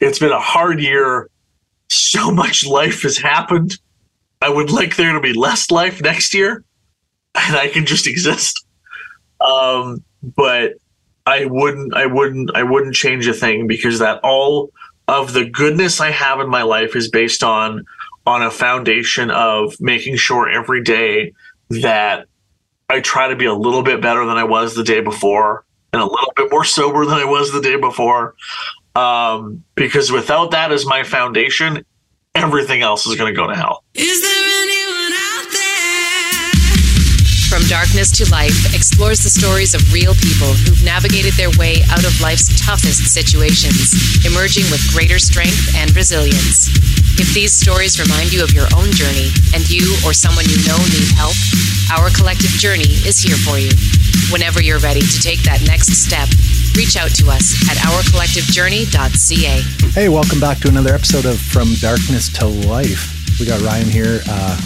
it's been a hard year. So much life has happened. I would like there to be less life next year, and I can just exist. Um, but I wouldn't, I wouldn't, I wouldn't change a thing because that all of the goodness I have in my life is based on on a foundation of making sure every day that I try to be a little bit better than I was the day before and a little bit more sober than I was the day before. Um, because without that as my foundation, everything else is going to go to hell. Is there anyone out there? From Darkness to Life explores the stories of real people who've navigated their way out of life's toughest situations, emerging with greater strength and resilience. If these stories remind you of your own journey and you or someone you know need help, Our Collective Journey is here for you. Whenever you're ready to take that next step, reach out to us at ourcollectivejourney.ca. Hey, welcome back to another episode of From Darkness to Life. We got Ryan here. Uh,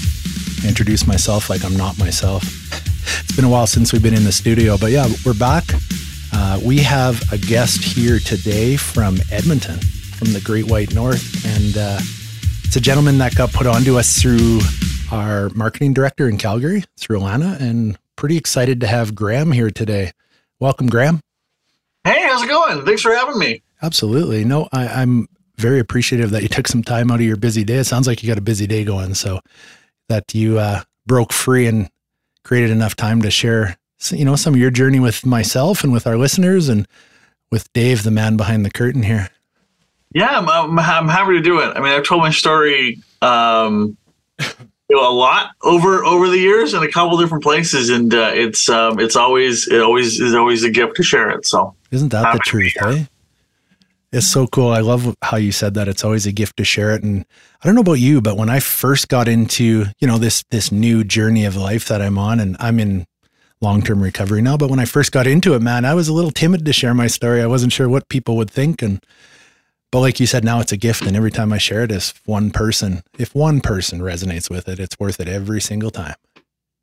introduce myself like I'm not myself. It's been a while since we've been in the studio, but yeah, we're back. Uh, we have a guest here today from Edmonton, from the Great White North, and uh, it's a gentleman that got put onto us through our marketing director in Calgary, through Alana, and pretty excited to have Graham here today. Welcome, Graham. Hey, how's it going? Thanks for having me. Absolutely. No, I, I'm very appreciative that you took some time out of your busy day. It sounds like you got a busy day going, so that you uh, broke free and created enough time to share, you know, some of your journey with myself and with our listeners, and with Dave, the man behind the curtain here. Yeah, I'm, I'm, I'm happy to do it. I mean, I've told my story um, you know, a lot over over the years in a couple different places, and uh, it's um, it's always it always is always a gift to share it. So Isn't that the truth, eh? It's so cool. I love how you said that. It's always a gift to share it. And I don't know about you, but when I first got into, you know, this this new journey of life that I'm on, and I'm in long-term recovery now, but when I first got into it, man, I was a little timid to share my story. I wasn't sure what people would think. And but like you said, now it's a gift. And every time I share it, if one person, if one person resonates with it, it's worth it every single time.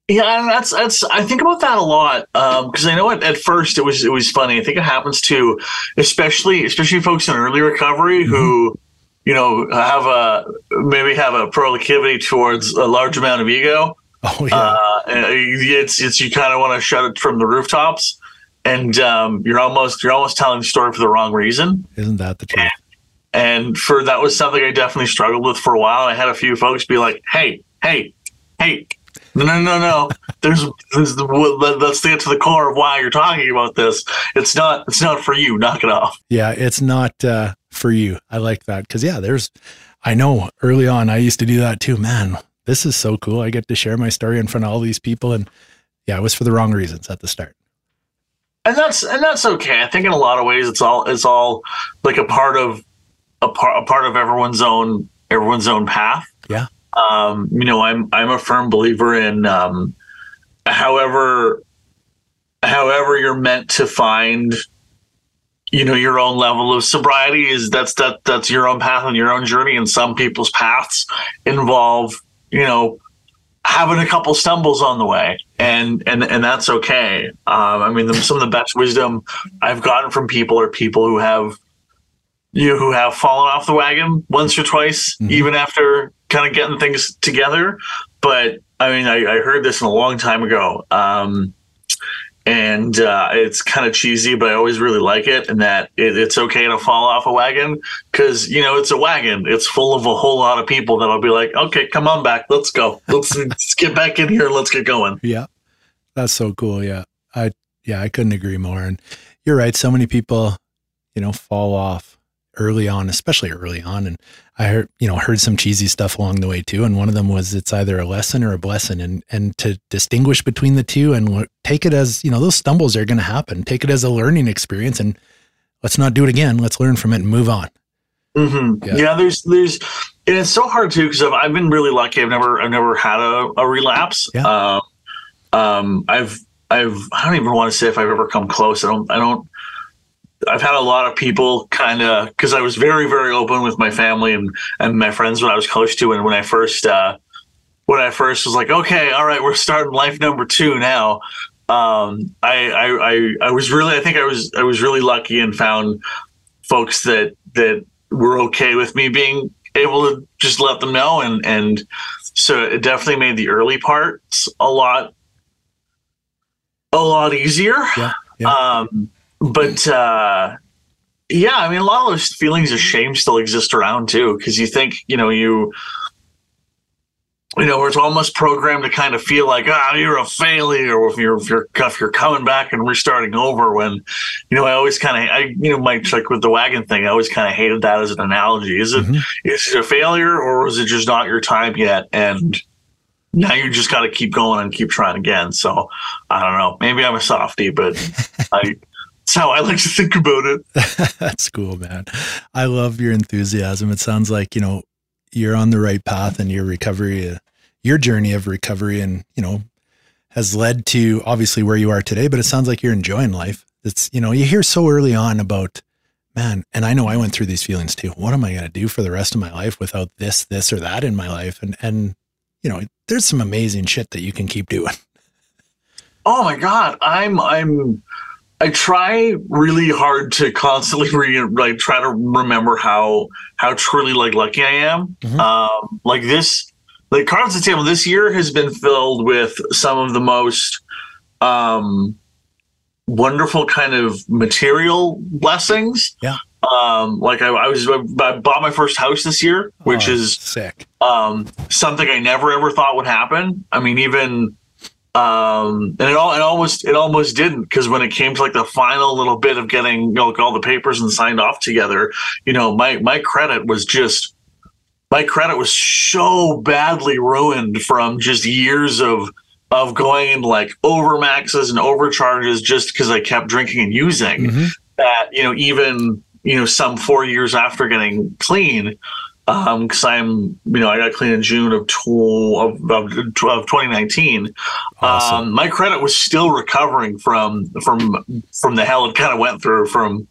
Yeah, that's that's. I think about that a lot because I know at, at first it was it was funny. I think it happens to, especially especially folks in early recovery who, you know, have a maybe have a proclivity towards a large amount of ego. Oh yeah. Uh, it's it's you kind of want to shut it from the rooftops, and um, you're almost you're almost telling the story for the wrong reason. Isn't that the truth? And for that was something I definitely struggled with for a while. I had a few folks be like, "Hey, hey, hey, no, no, no, no. There's, there's the, let- let's get to the core of why you're talking about this. It's not, it's not for you. Knock it off." Yeah, it's not uh, for you. I like that because yeah, there's. I know early on I used to do that too. Man, this is so cool. I get to share my story in front of all these people, and yeah, it was for the wrong reasons at the start. and that's and that's okay. I think in a lot of ways, it's all it's all like a part of a part a part of everyone's own everyone's own path. Yeah. Um, you know, I'm I'm a firm believer in um, however however you're meant to find you know your own level of sobriety is that's that that's your own path and your own journey. And some people's paths involve you know having a couple stumbles on the way. And and and that's okay. Um, i mean some of the best wisdom i've gotten from people are people who have you who have fallen off the wagon once or twice Mhm. even after kind of getting things together but i mean i, I heard this a long time ago um, and uh, it's kind of cheesy, but I always really like it. And that it, it's okay to fall off a wagon because you know it's a wagon. It's full of a whole lot of people that'll be like, "Okay, come on back, let's go, let's, let's get back in here, let's get going." Yeah, that's so cool. Yeah, I yeah I couldn't agree more. And you're right. So many people, you know, fall off early on, especially early on. And I heard you know heard some cheesy stuff along the way too. And one of them was it's either a lesson or a blessing. And and to distinguish between the two and take it as you know those stumbles are going to happen. Take it as a learning experience and let's not do it again. Let's learn from it and move on. hmm Yeah. Yeah. there's there's and it's so hard too because I've, I've been really lucky. I've never I've never had a, a relapse. Yeah. Um, um, I've I've I don't even want to say if I've ever come close. I don't I don't. I've had a lot of people kind of because I was very very open with my family and and my friends when I was close to and when I first uh, when I first was like okay all right we're starting life number two now. Um, I, I I I was really I think I was I was really lucky and found folks that that were okay with me being able to just let them know and and so it definitely made the early parts a lot a lot easier Yeah. Yeah. um but uh yeah i mean a lot of those feelings of shame still exist around too because you think you know you you know, where it's almost programmed to kind of feel like, ah, you're a failure, or if you're if you're if you're coming back and restarting over. When, you know, I always kind of, I you know, Mike, like with the wagon thing, I always kind of hated that as an analogy. Is it Mhm. is it a failure, or is it just not your time yet? And now you just got to keep going and keep trying again. So I don't know. Maybe I'm a softie, but I. That's how I like to think about it. That's cool, man. I love your enthusiasm. It sounds like, you know, you're on the right path and your recovery, uh, your journey of recovery and, you know, has led to obviously where you are today, but it sounds like you're enjoying life. It's, you know, you hear so early on about, man, and I know I went through these feelings too. What am I going to do for the rest of my life without this, this, or that in my life? And, and, you know, there's some amazing shit that you can keep doing. Oh my god, I'm I'm I try really hard to constantly re- like try to remember how how truly like lucky I am. Mhm. Um, like this, like cards at the table this year has been filled with some of the most um, wonderful kind of material blessings. Yeah. Um, like I, I was I bought my first house this year, which Oh, is sick. um, something I never ever thought would happen. I mean, even um, and it all it almost it almost didn't because when it came to like the final little bit of getting you know like all the papers and signed off together, you know, my my credit was just my credit was so badly ruined from just years of of going into like overmaxes and overcharges just because I kept drinking and using Mhm. that you know even you know some four years after getting clean um because i'm you know i got clean in june of, tw- of, of, of 2019 Awesome. um my credit was still recovering from from from the hell it kind of went through from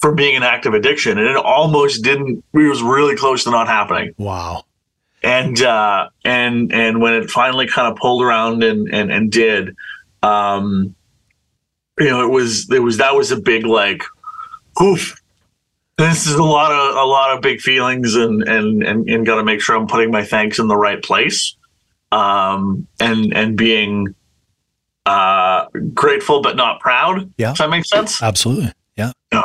from being an active addiction and it almost didn't it was really close to not happening Wow. and uh and and when it finally kind of pulled around and and and did um you know it was it was that was a big like oof this is a lot of a lot of big feelings and and and, and got to make sure i'm putting my thanks in the right place um and and being uh grateful but not proud Yeah. does that make sense Absolutely. Yeah. Yeah.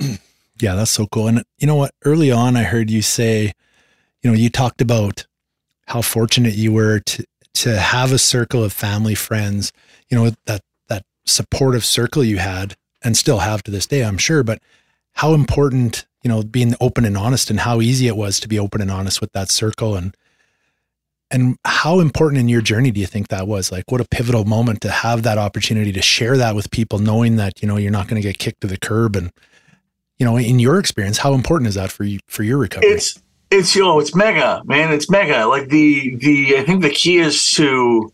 yeah, that's so cool. And you know what? Early on, I heard you say, you know, you talked about how fortunate you were to to have a circle of family, friends, you know, that that supportive circle you had and still have to this day, I'm sure. But how important, you know, being open and honest and how easy it was to be open and honest with that circle and and how important in your journey do you think that was? Like what a pivotal moment to have that opportunity to share that with people, knowing that, you know, you're not going to get kicked to the curb. And, you know, in your experience, how important is that for you, for your recovery? it's it's you know it's mega man it's mega like the the i think the key is to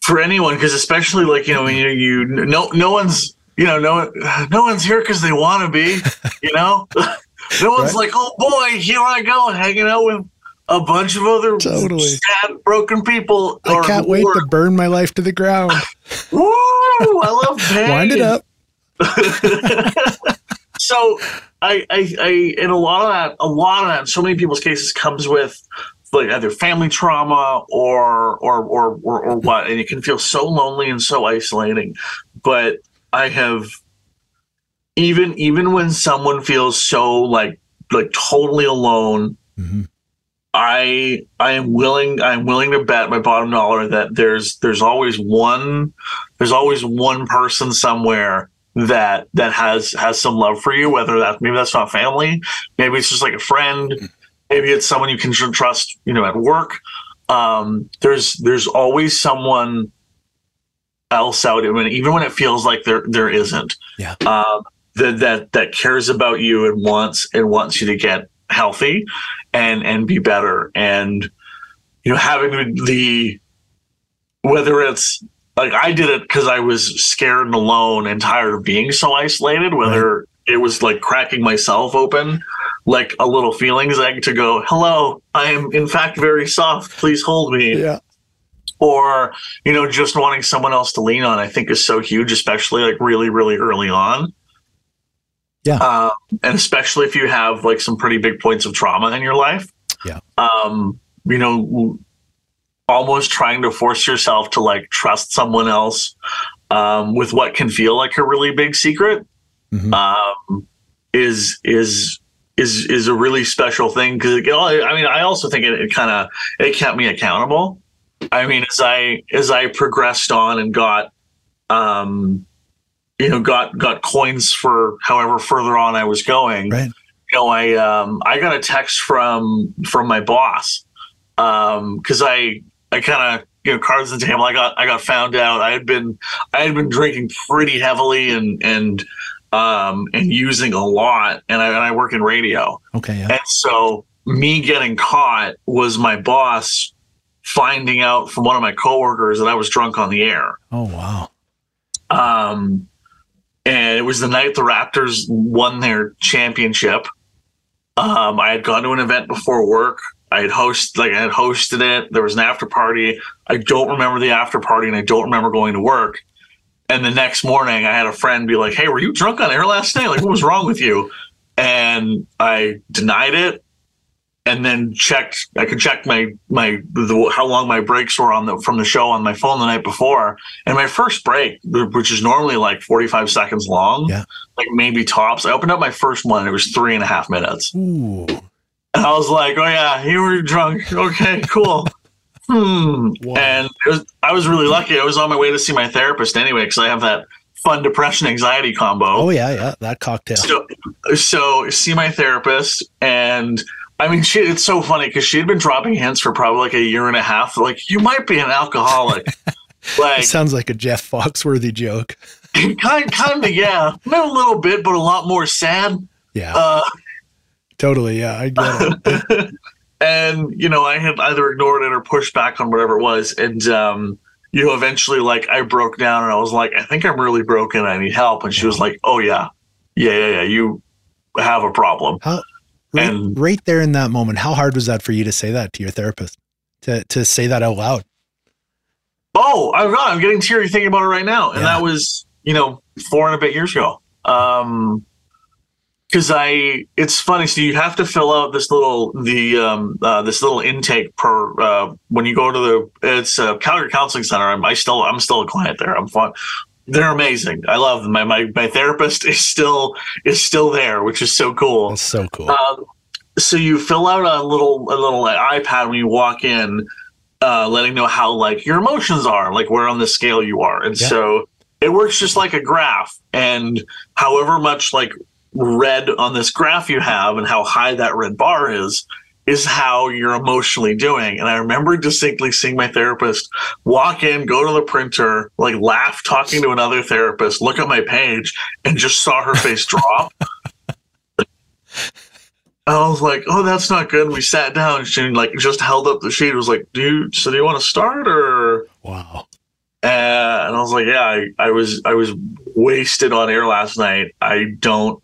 for anyone because especially like you know when you, you no no one's you know no no one's here because they want to be you know no one's Right. like oh boy here i go hanging out with a bunch of other Totally. sad broken people I or- can't wait to burn my life to the ground. Woo, I love pain. Wind it up. so I, I, I, and a lot of that, a lot of that, in so many people's cases comes with like either family trauma or, or, or, or, or what, and it can feel so lonely and so isolating. But I have, even, even when someone feels so like, like totally alone, Mhm. I I am willing I'm willing to bet my bottom dollar that there's there's always one there's always one person somewhere that that has has some love for you whether that maybe that's not family maybe it's just like a friend maybe it's someone you can trust you know at work um there's there's always someone else out even when it feels like there there isn't. Yeah. um that that that cares about you and wants and wants you to get healthy and and be better. And you know having the, the whether it's like I did it because I was scared and alone and tired of being so isolated whether it was like cracking myself open like a little feelings egg to go hello I am in fact very soft. Please hold me. Yeah. Or you know just wanting someone else to lean on i think is so huge especially like really really early on Yeah. Um, and especially if you have like some pretty big points of trauma in your life. Yeah. Um, you know, almost trying to force yourself to like trust someone else um, with what can feel like a really big secret Mhm. um, is is is is a really special thing because I mean I also think it, it kind of it kept me accountable. I mean as I as I progressed on and got um you know got got coins for however further on I was going Right. you know I um I got a text from from my boss um because I I kind of you know cards on the table I got I got found out I had been I had been drinking pretty heavily and and um and using a lot and I, and I work in radio Okay. Yeah. and so me getting caught was my boss finding out from one of my coworkers that I was drunk on the air Oh wow. um, and it was the night the Raptors won their championship. Um, I had gone to an event before work. I had hosted, like I had hosted it. There was an after party. I don't remember the after party, and I don't remember going to work. And the next morning, I had a friend be like, "Hey, were you drunk on air last night? Like, what was wrong with you?" And I denied it, and then checked. I could check my my the, how long my breaks were on the from the show on my phone the night before. And my first break, which is normally like forty five seconds long, Yeah. like maybe tops. I opened up my first one, it was three and a half minutes. Ooh. And I was like, "Oh yeah, you were drunk. Okay, cool." hmm. Wow. And it was, I was really lucky. I was on my way to see my therapist anyway because I have that fun depression anxiety combo. Oh yeah. Yeah. That cocktail. So, so see my therapist, and I mean, she. It's so funny because she had been dropping hints for probably like a year and a half. Like, you might be an alcoholic. like, It sounds like a Jeff Foxworthy joke. kind, kind of, yeah, not a little bit, but a lot more sad. Yeah. Uh, totally. Yeah. I get it. and you know, I had either ignored it or pushed back on whatever it was, and um, you know, eventually, like, I broke down and I was like, I think I'm really broken. I need help. And she was like, Oh yeah, yeah, yeah, yeah. You have a problem. How right, And- right there in that moment, how hard was that for you to say that to your therapist? To to say that out loud? Oh, I'm not. I'm getting teary thinking about it right now. And Yeah. that was, you know, four and a bit years ago. Um, because I, it's funny. So you have to fill out this little the um uh, this little intake per uh, when you go to the it's uh, Calgary Counseling Center. I'm I still I'm still a client there. I'm fun. They're amazing. I love them. My my my therapist is still is still there, which is so cool. That's so cool. Um, so you fill out a little a little iPad when you walk in, uh, letting know how like your emotions are, like where on the scale you are, and Yeah. so it works just like a graph. And however much like red on this graph you have, and how high that red bar is, is how you're emotionally doing. And I remember distinctly seeing my therapist walk in, go to the printer, like laugh, talking to another therapist, look at my page, and just saw her face drop. I was like, "Oh, that's not good." And we sat down. And she like just held up the sheet. Was like, "Do you? So do you want to start or?" wow. Uh, and I was like, "Yeah, I, I was I was wasted on air last night. I don't.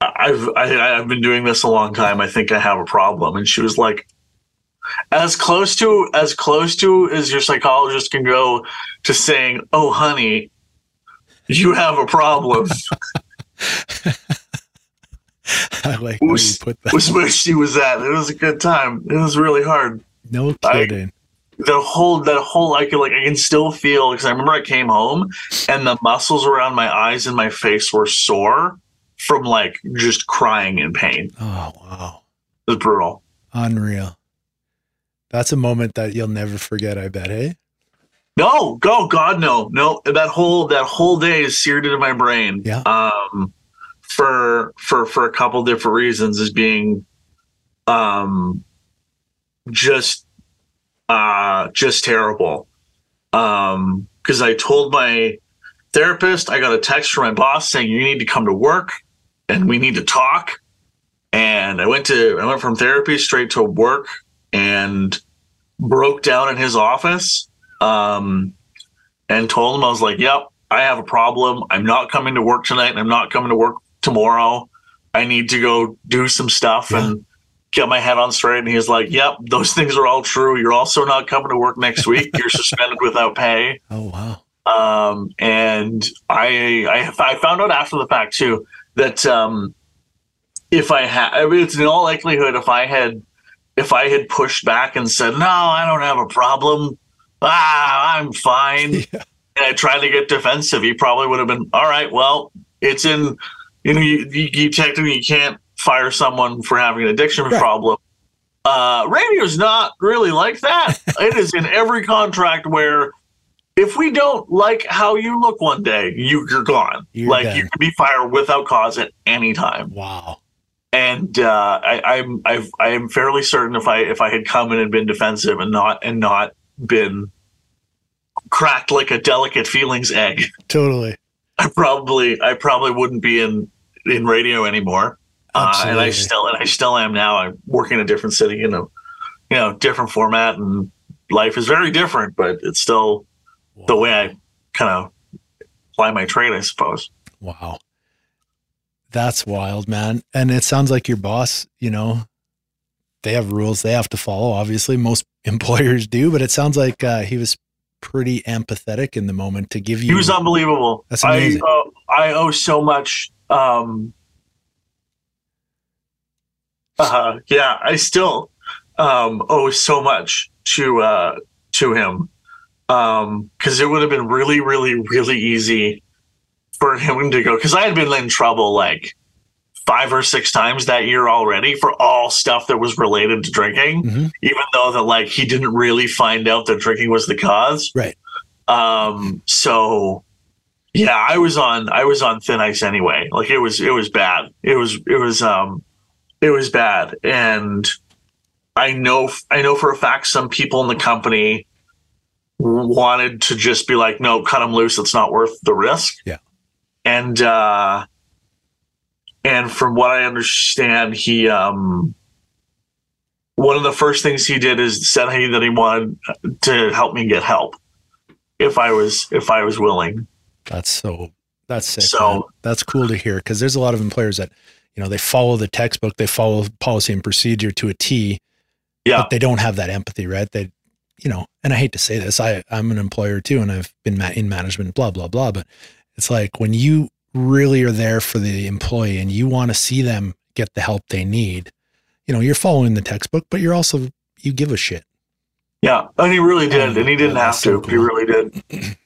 I've I, I've been doing this a long time. I think I have a problem." And she was like, "As close to as close to as your psychologist can go to saying, "Oh, honey, you have a problem." I like how you was- put that. was where she was at. It was a good time. It was really hard. No I- kidding. the whole that whole I could like I can still feel because I remember I came home and the muscles around my eyes and my face were sore from like just crying in pain. oh wow. It was brutal. Unreal. That's a moment that you'll never forget, I bet, hey? No, go God no. No, that whole that whole day is seared into my brain. Yeah. Um for for for a couple different reasons as being um just uh just terrible. Um because I told my therapist, I got a text from my boss saying you need to come to work and we need to talk. And I went to I went from therapy straight to work and broke down in his office um, and told him I was like, "Yep, I have a problem. I'm not coming to work tonight, and I'm not coming to work tomorrow. I need to go do some stuff Yeah. and get my head on straight." And he was like, "Yep, those things are all true. You're also not coming to work next week. You're suspended without pay." Oh wow. Um, and I, I I found out after the fact too that um, if I had, I mean, it's in all likelihood if I had, if I had pushed back and said, "No, I don't have a problem. Ah, I'm fine," Yeah. and I tried to get defensive, he probably would have been, "All right, well, it's in, you know, you, you, you technically you can't fire someone for having an addiction Right. problem." Uh, radio's not really like that. it is in every contract where if we don't like how you look one day, you, you're gone. You're like done. you can be fired without cause at any time. Wow. And uh, I, I'm I've, I am fairly certain if I if I had come in and been defensive and not and not been cracked like a delicate feelings egg, Totally. I probably I probably wouldn't be in in radio anymore. Uh, and I still and I still am now. I work in a different city in a you know different format and life is very different, but it's still the way I kind of apply my trade, I suppose. Wow. That's wild, man. And it sounds like your boss, you know, they have rules they have to follow. Obviously, most employers do, but it sounds like uh, he was pretty empathetic in the moment to give you. He was unbelievable. That's I amazing. owe, I owe so much. Um, uh, yeah, I still um, owe so much to uh, to him because it would have been really, really, really easy for him to go. Because I had been in trouble like five or six times that year already for all stuff that was related to drinking, Mhm. even though that like he didn't really find out that drinking was the cause. Right. Um, so yeah, I was on I was on thin ice anyway. Like it was it was bad. It was it was um it was bad. And I know I know for a fact some people in the company wanted to just be like, no, cut him loose. It's not worth the risk. Yeah. And uh and from what I understand, he um one of the first things he did is said he, that he wanted to help me get help if I was if I was willing. That's so, that's sick. So- man. That's cool to hear because there's a lot of employers that, you know, they follow the textbook, they follow policy and procedure to a T, Yeah. but they don't have that empathy, right? They, you know, and I hate to say this, I, I'm an employer too, and I've been in management, blah, blah, blah. But it's like when you really are there for the employee and you want to see them get the help they need, you know, you're following the textbook, but you're also, you give a shit. Yeah, and he really did, and he didn't have that's to. so but He really did.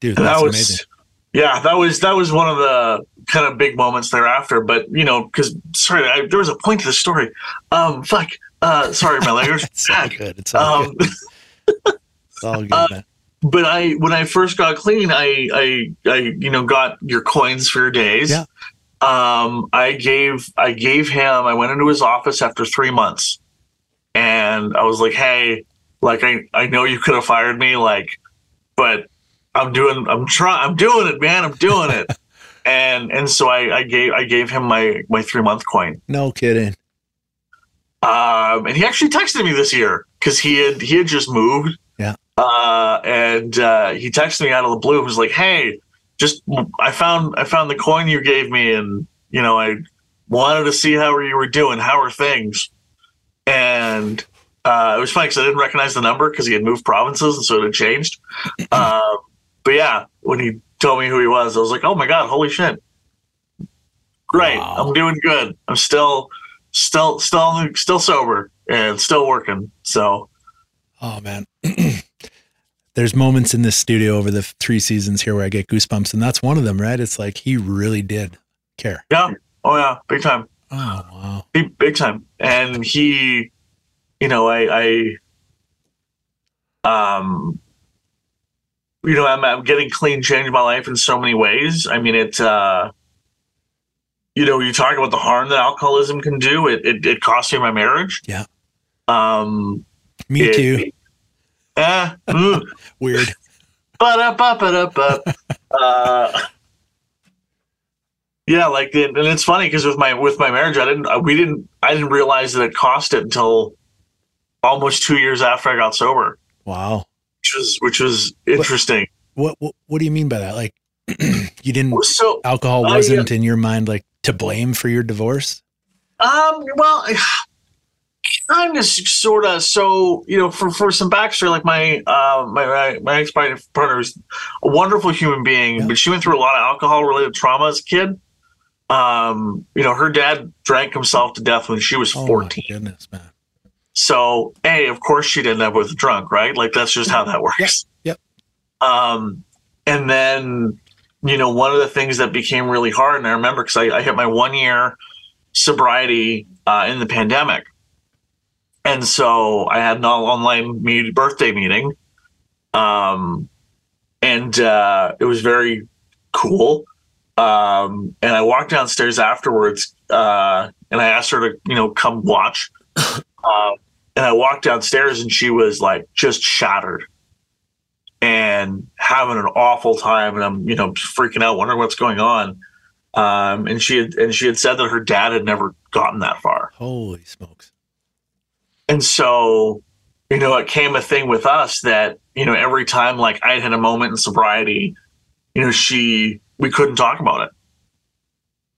Dude, And that was, amazing. yeah, that was that was one of the kind of big moments thereafter. But you know, because sorry, I, there was a point to the story. Um, fuck. Uh, sorry, my language. It's all good. It's all Um, good. It's all good, uh, but I when I first got clean, I I I you know got your coins for your days. Yeah. Um, I gave I gave him. I went into his office after three months, and I was like, "Hey, like I I know you could have fired me, like, but I'm doing I'm trying I'm doing it, man. I'm doing it." and and so I I gave I gave him my my three month coin. No kidding. Um, and he actually texted me this year because he had he had just moved. Yeah. Uh, and uh, he texted me out of the blue. He was like, "Hey, just I found I found the coin you gave me, and you know I wanted to see how you were doing. How are things?" And uh, it was funny because I didn't recognize the number because he had moved provinces, and so it had changed. um, but yeah, when he told me who he was, I was like, "Oh my god, holy shit!" Great, Wow. I'm doing good. I'm still, still, still, still sober and still working. So Oh man. There's moments in this studio over the three seasons here where I get goosebumps, and that's one of them, right? It's like he really did care. yeah, oh yeah, big time. Oh wow. big, big time. And he, you know, I, I, um, you know, I'm, I'm getting clean, changed my life in so many ways. I mean, it, uh, you know, you talk about the harm that alcoholism can do. It, it, it cost me my marriage. Yeah. Um, Me it- too. Eh, mm, Weird. Ba-da-ba-ba-da-ba. uh, yeah, like and and it's funny because with my with my marriage, I didn't uh, we didn't I didn't realize that it cost it until almost two years after I got sober, Wow. Which was which was interesting. What what what do you mean by that? Like you didn't So alcohol Oh, yeah. wasn't in your mind like to blame for your divorce? Um, well, kind of, sort of. So, you know, for, for some backstory, like my uh, my my, ex partner is a wonderful human being, Yeah. but she went through a lot of alcohol related trauma as a kid. um, you know, her dad drank himself to death when she was Oh, my 14. goodness, man. So, A, of course she'd end up with a drunk, right? Like that's just how that works. Yep. Um, and then, you know, one of the things that became really hard, and I remember because I, I hit my one year sobriety uh, in the pandemic. And so I had an all online meet, birthday meeting. Um, and uh, it was very cool. Um, and I walked downstairs afterwards uh, and I asked her to, you know, come watch. Um, and I walked downstairs and she was like just shattered and having an awful time. And I'm, you know, freaking out, wondering what's going on. Um, and she had, and she had said that her dad had never gotten that far. Holy smokes. And so, you know, it came a thing with us that, you know, every time like I had a moment in sobriety, you know, she, we couldn't talk about it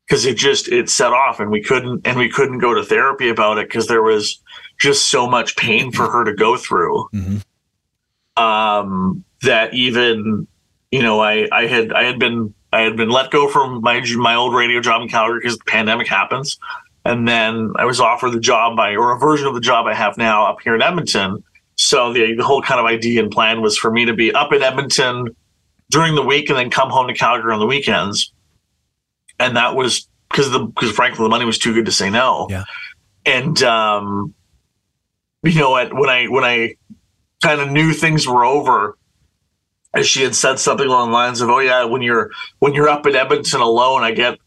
because it just, it set off and we couldn't, and we couldn't go to therapy about it because there was just so much pain for her to go through. Mhm. Um, that even, you know, I, I had, I had been, I had been let go from my, my old radio job in Calgary because the pandemic happens. And then I was offered the job by, or a version of the job I have now up here in Edmonton. So the, the whole kind of idea and plan was for me to be up in Edmonton during the week and then come home to Calgary on the weekends. And that was because the because frankly the money was too good to say no. Yeah. And um, you know what when I when I kind of knew things were over, as she had said something along the lines of, "Oh yeah, when you're when you're up in Edmonton alone, I get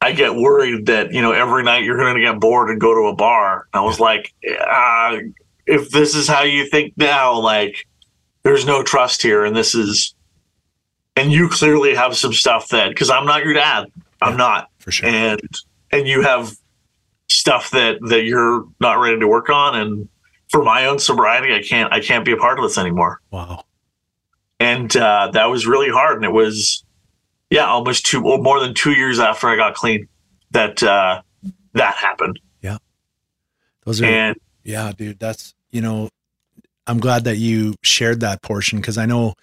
I get worried that you know every night you're going to get bored and go to a bar." And I was like, uh, "If this is how you think now, like there's no trust here, and this is." And you clearly have some stuff that because I'm not your dad, I'm Yeah. not, For sure. and and you have stuff that that you're not ready to work on, and for my own sobriety, I can't I can't be a part of this anymore wow. and uh, that was really hard. And it was, yeah, almost two or more than two years after I got clean that uh, that happened. Yeah. Those are And Yeah, dude, that's you know, I'm glad that you shared that portion because I know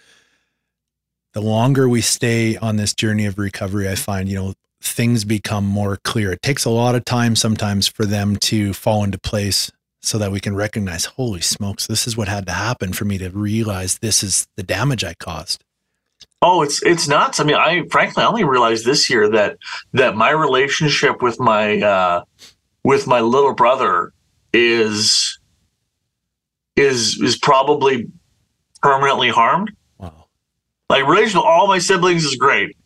the longer we stay on this journey of recovery, I find you know things become more clear. It takes a lot of time sometimes for them to fall into place so that we can recognize, holy smokes, this is what had to happen for me to realize this is the damage I caused. oh, it's it's nuts. I mean, I frankly I only realized this year that that my relationship with my uh, with my little brother is is is probably permanently harmed. Wow. like relation to all my siblings is great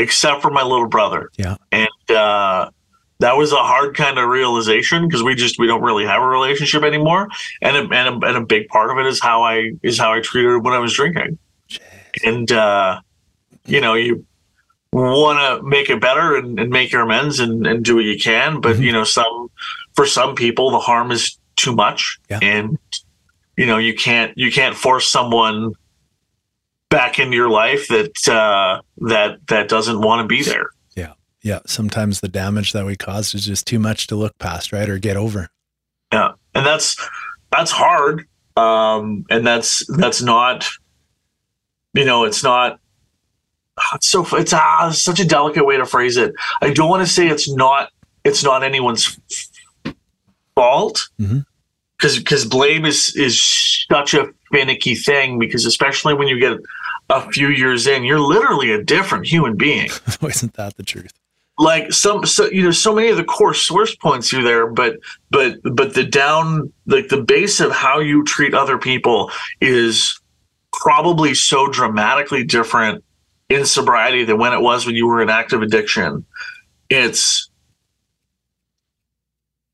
except for my little brother Yeah. and uh that was a hard kind of realization because we just we don't really have a relationship anymore and a, and, a, and a big part of it is how i is how i treated her when i was drinking Jeez. and uh you know you want to make it better and, and make your amends and, and do what you can but Mhm. you know some for some people the harm is too much Yeah. and you know you can't you can't force someone back into your life that uh that that doesn't want to be there Yeah. Sometimes the damage that we caused is just too much to look past, right? Or get over. yeah and that's that's hard um and that's that's not you know it's not it's so it's ah, such a delicate way to phrase it i don't want to say it's not it's not anyone's fault because because blame is is such a finicky thing because especially when you get a few years in you're literally a different human being Isn't that the truth? Like some so you know so many of the core source points are there but but but the down like the base of how you treat other people is probably so dramatically different in sobriety than when it was when you were in active addiction. It's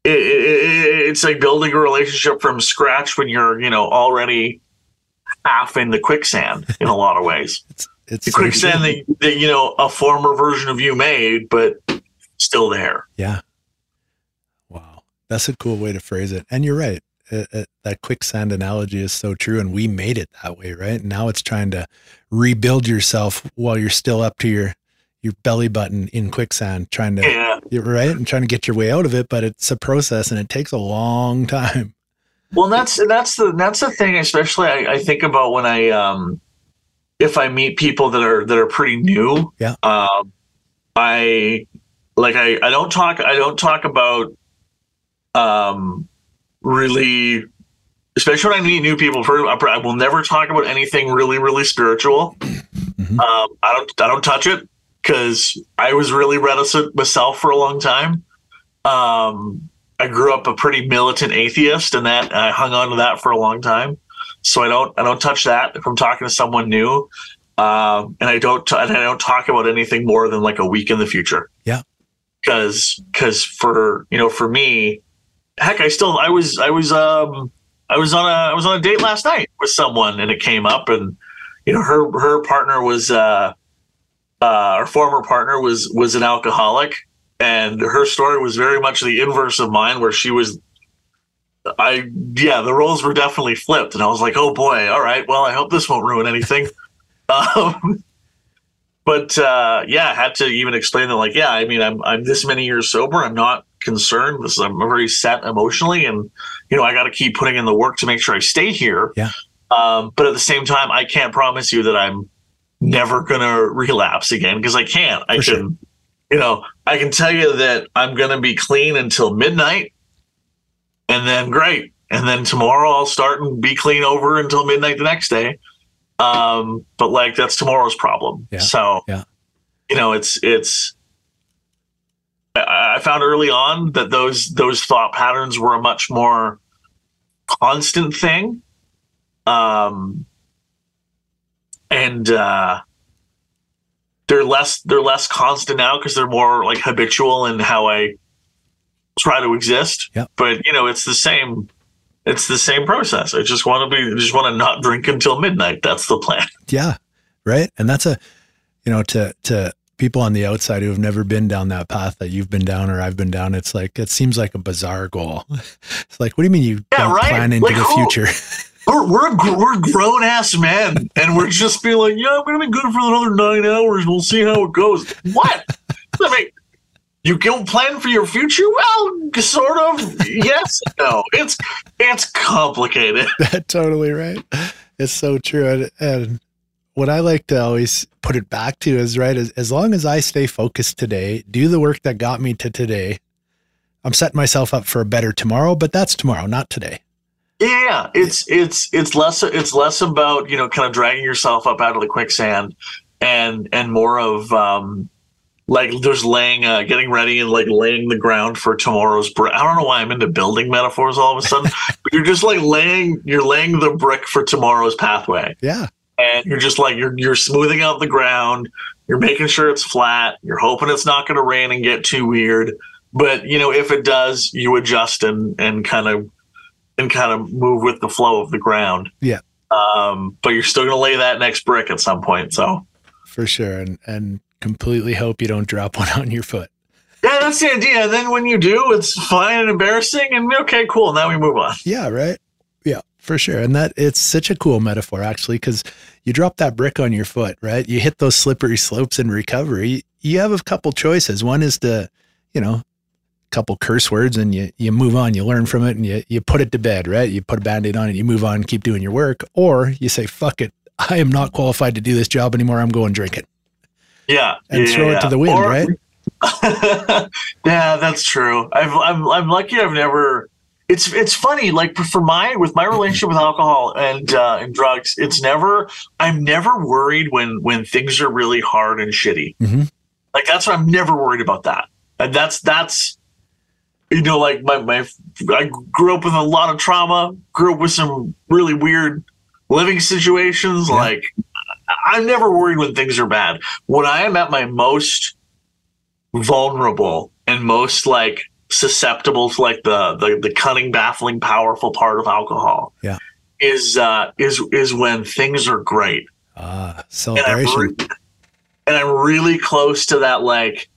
it, it, it- it's like building a relationship from scratch when you're you know already half in the quicksand in a lot of ways It's quicksand that, that you know a former version of you made, but still there. Yeah. Wow. That's a cool way to phrase it. And you're right. Uh, uh, that quicksand analogy is so true. And we made it that way, right? Now it's trying to rebuild yourself while you're still up to your, your belly button in quicksand, trying to, Yeah. you're right. And trying to get your way out of it. But it's a process and it takes a long time. Well, that's that's the that's the thing. Especially, I, I think about when I um, if I meet people that are that are pretty new. Yeah. Um, I like I, I don't talk I don't talk about um really especially when I meet new people for I will never talk about anything really really spiritual. Mhm. Um, I don't I don't touch it because I was really reticent myself for a long time. Um, I grew up a pretty militant atheist, and that I hung on to that for a long time. So I don't I don't touch that if I'm talking to someone new, um, and I don't t- and I don't talk about anything more than like a week in the future. Yeah. because because for you know for me, heck, I still I was I was um I was on a I was on a date last night with someone, and it came up, and you know her her partner was uh, uh our former partner was was an alcoholic, and her story was very much the inverse of mine, where she was. I yeah, the roles were definitely flipped, and I was like, oh boy, all right, well, I hope this won't ruin anything. um, but uh, yeah, I had to even explain that, like, yeah, I mean, I'm I'm this many years sober. I'm not concerned. This I'm very set emotionally, and you know, I got to keep putting in the work to make sure I stay here. Yeah. Um, but at the same time, I can't promise you that I'm never gonna relapse again because I can't. I For can, sure. you know, I can tell you that I'm gonna be clean until midnight, and then great, and then tomorrow I'll start and be clean over until midnight the next day. Um, but like that's tomorrow's problem. Yeah. So Yeah. you know, it's it's. I found early on that those those thought patterns were a much more constant thing, um, and uh, they're less they're less constant now because they're more like habitual in how I try to exist. Yep. But you know, it's the same. It's the same process. I just want to be. I just want to not drink until midnight. That's the plan. Yeah. Right. And that's a, you know, to, to people on the outside who have never been down that path that you've been down or I've been down, it's like, it seems like a bizarre goal. It's like, what do you mean you Yeah, don't right? plan into Like, the who- future? we're we're we're grown ass men, and we're just being like, yeah, I'm gonna be good for another nine hours. We'll see how it goes. What? I mean, you don't plan for your future? Well, sort of. Yes, no. It's it's complicated. totally right. It's so true. And, and what I like to always put it back to is right as, as long as I stay focused today, do the work that got me to today, I'm setting myself up for a better tomorrow, but that's tomorrow, not today. Yeah, it's it's it's less it's less about you know kind of dragging yourself up out of the quicksand, and and more of um like just laying uh, getting ready and like laying the ground for tomorrow's brick. I don't know why I'm into building metaphors all of a sudden, but you're just like laying you're laying the brick for tomorrow's pathway, Yeah. and you're just like you're you're smoothing out the ground. You're making sure it's flat. You're hoping it's not going to rain and get too weird. But you know, if it does, you adjust and and kind of and kind of move with the flow of the ground. Yeah. Um, but you're still going to lay that next brick at some point. So For sure. And, and completely hope you don't drop one on your foot. yeah, that's the idea. And then when you do, it's fine and embarrassing, and okay, cool. Now we move on. Yeah, right. Yeah, for sure. And that it's such a cool metaphor actually, because you drop that brick on your foot, right? You hit those slippery slopes in recovery. You have a couple choices. One is to, you know, a couple curse words and you you move on, you learn from it and you you put it to bed, right? You put a band-aid on it, you move on, keep doing your work, or you say, fuck it. I am not qualified to do this job anymore. I'm going drinking. Yeah, And yeah, throw it to the wind, Or- right? yeah, that's true. I've, I'm I'm lucky. I've never. It's it's funny. Like for my with my relationship with alcohol and uh, and drugs, it's never. I'm never worried when when things are really hard and shitty. Mhm. Like that's what I'm never worried about that. And that's that's. You know, like my my, I grew up with a lot of trauma. Grew up with some really weird living situations. Yeah. Like I'm never worried when things are bad. When I am at my most vulnerable and most like susceptible to like the the, the cunning, baffling, powerful part of alcohol. Yeah. Is uh is is when things are great. Ah, And I'm re- and I'm really close to that like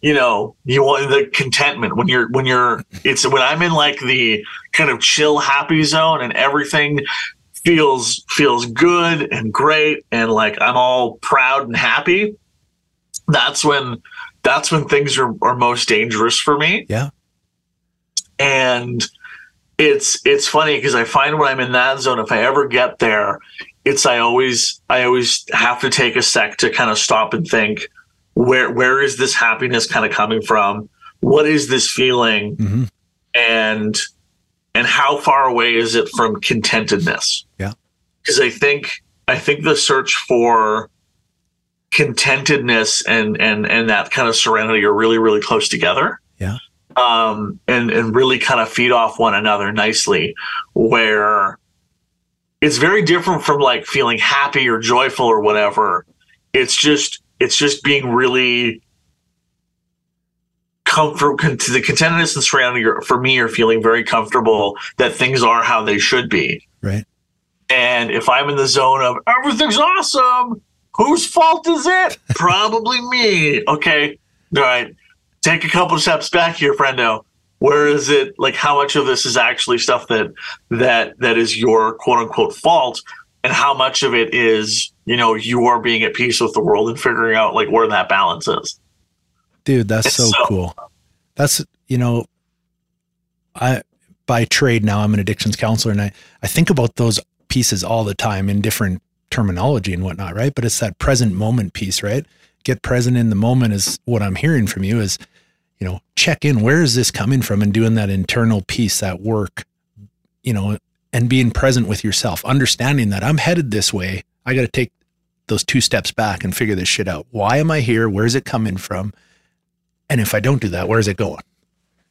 you know, you want the contentment when you're when you're it's when I'm in like the kind of chill happy zone and everything feels feels good and great and like I'm all proud and happy. That's when that's when things are, are most dangerous for me. Yeah. And it's it's funny because I find when I'm in that zone, if I ever get there, it's I always I always have to take a sec to kind of stop and think, where where is this happiness kind of coming from? What is this feeling? hmm and and how far away is it from contentedness. Because i think i think the search for contentedness and and and that kind of serenity are really really close together Yeah. um and and really kind of feed off one another nicely where it's very different from like feeling happy or joyful or whatever it's just it's just being really comfort to the contentedness and serenity are- for me are feeling very comfortable that things are how they should be Right. And if i'm in the zone of everything's awesome whose fault is it? Probably me. Okay. All right. Take a couple steps back here friendo. Where is it like how much of this is actually stuff that that that is your quote unquote fault? And how much of it is you know you are being at peace with the world and figuring out like where that balance is? Dude, that's so, so- cool. That's you know, I by trade now I'm an addictions counselor and I, I think about those pieces all the time in different terminology and whatnot, right? But it's that present moment piece, right? Get present in the moment is what I'm hearing from you is, you know, check in. Where is this coming from? And doing that internal piece, that work, you know, and being present with yourself, understanding that I'm headed this way. I got to take those two steps back and figure this shit out. Why am I here? Where's it coming from? And if I don't do that, where's it going?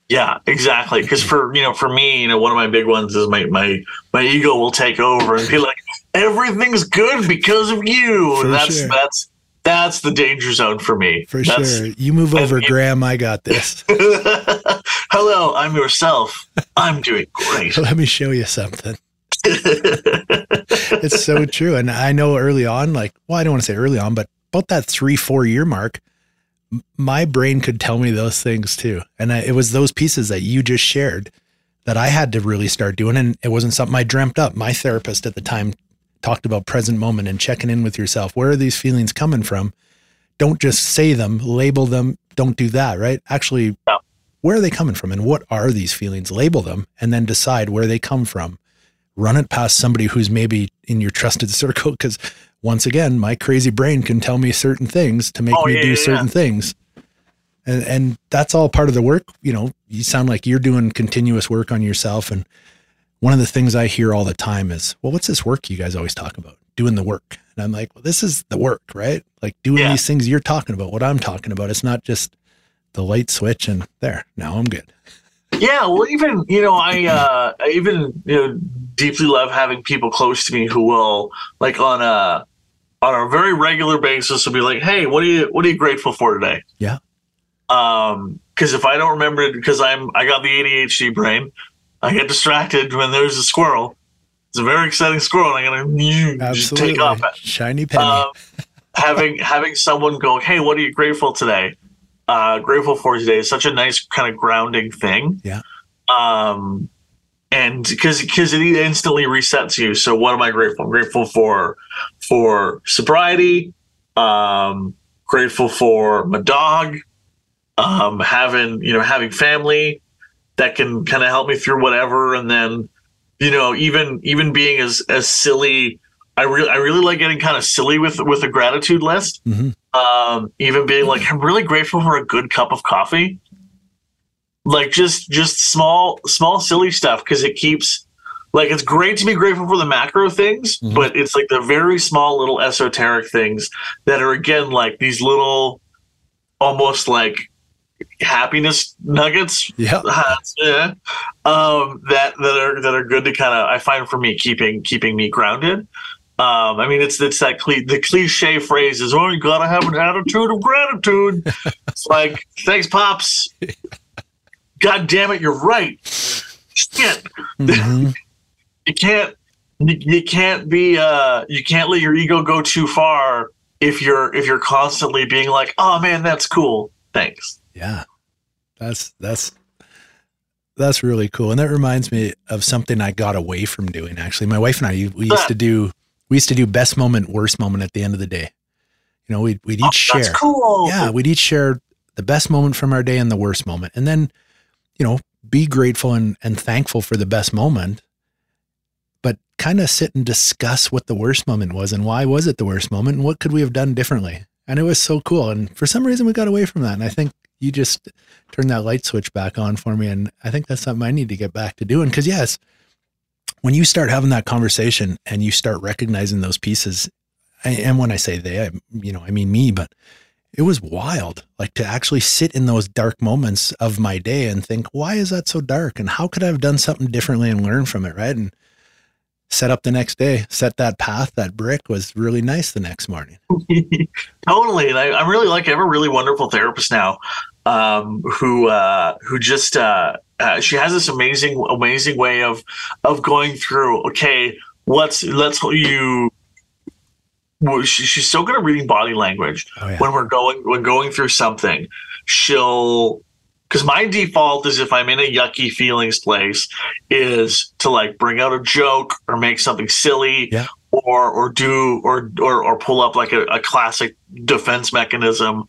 Yeah, exactly. Because for you know, for me, you know, one of my big ones is my my my ego will take over and be like, everything's good because of you. For and that's sure. that's that's the danger zone for me. For That's- sure. You move over, you- Graham. I got this. Hello, I'm yourself. I'm doing great. Let me show you something. it's so true. And I know early on, like, well, I don't want to say early on, but about that three, four year mark, my brain could tell me those things too. And I, it was those pieces that you just shared that I had to really start doing. And it wasn't something I dreamt up. My therapist at the time talked about present moment and checking in with yourself. Where are these feelings coming from? Don't just say them, label them. Don't do that, right? Actually, No. where are they coming from and what are these feelings? Label them and then decide where they come from. Run it past somebody who's maybe in your trusted circle. Because once again, my crazy brain can tell me certain things to make Oh, me yeah, do yeah, certain yeah. things. And, and that's all part of the work. You know, you sound like you're doing continuous work on yourself. And one of the things I hear all the time is, well, what's this work you guys always talk about? Doing the work. And I'm like, well, this is the work, right? Like doing Yeah. these things you're talking about, what I'm talking about. It's not just the light switch and there, now I'm good. Yeah, well, even you know, I uh, I even you know deeply love having people close to me who will like on a on a very regular basis will be like, "Hey, what are you what are you grateful for today?" Yeah. Um, because if I don't remember it, because I'm I got the ADHD brain, I get distracted when there's a squirrel. It's a very exciting squirrel, and I'm gonna just Absolutely. take off. Shiny penny. Um, having having someone go, "Hey, what are you grateful today?" Uh, grateful for today is such a nice kind of grounding thing. Yeah. Um, and because because it instantly resets you. So what am I grateful? I'm grateful for for sobriety. Um, grateful for my dog. Um, having you know having family that can kind of help me through whatever, and then you know even even being as as silly. I really I really like getting kind of silly with with a gratitude list. Mhm. Um, even being like I'm really grateful for a good cup of coffee. Like just just small small silly stuff because it keeps like it's great to be grateful for the macro things, Mhm. but it's like the very small little esoteric things that are again like these little almost like happiness nuggets yeah. yeah. um, that that are that are good to kind of I find for me keeping keeping me grounded. Um, I mean, it's it's that cli the cliche phrase is, "Oh, you gotta have an attitude of gratitude." it's like, thanks, pops. God damn it, you're right. Shit, Mhm. you can't you, you can't be uh you can't let your ego go too far if you're if you're constantly being like, "Oh man, that's cool." Thanks. Yeah. That's that's that's really cool. And that reminds me of something I got away from doing actually. My wife and I we used to do we used to do best moment, worst moment at the end of the day. You know, we'd we'd oh, each Oh, share. That's cool. Yeah, we'd each share the best moment from our day and the worst moment. And then, you know, be grateful and, and thankful for the best moment, but kind of sit and discuss what the worst moment was and why was it the worst moment and what could we have done differently. And it was so cool. And for some reason, we got away from that. And I think you just turned that light switch back on for me. And I think that's something I need to get back to doing. Because, yes, when you start having that conversation and you start recognizing those pieces, and when I say they, I, you know, I mean me, but it was wild. Like to actually sit in those dark moments of my day and think, why is that so dark? And how could I have done something differently and learn from it? Right. And set up the next day, set that path, that brick was really nice the next morning. totally. And I, I'm really like I have a really wonderful therapist now, um, who uh, who just uh, uh, she has this amazing amazing way of of going through. Okay, let's let's you. She's so good at reading body language Oh, yeah. when we're going when going through something. She'll because my default is if I'm in a yucky feelings place is to like bring out a joke or make something silly Yeah. or or do or or, or pull up like a, a classic defense mechanism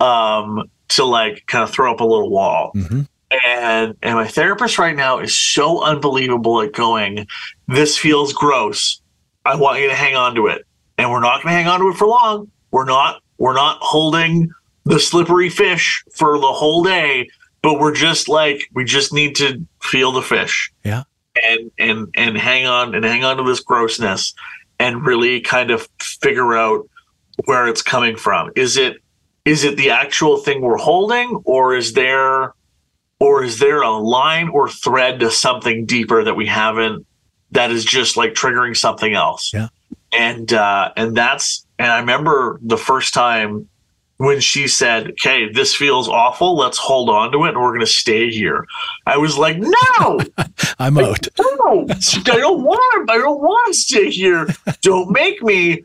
um to like kind of throw up a little wall Mhm. and and my therapist right now is so unbelievable at going this feels gross i want you to hang on to it and we're not going to hang on to it for long we're not we're not holding the slippery fish for the whole day but we're just like we just need to feel the fish Yeah. and and and hang on and hang on to this grossness and really kind of figure out where it's coming from is it is it the actual thing we're holding or is there or is there a line or thread to something deeper that we haven't that is just like triggering something else Yeah. and uh and that's and i remember the first time when she said okay this feels awful let's hold on to it and we're going to stay here i was like no I'm out. no, I don't want. I don't want to stay here. Don't make me.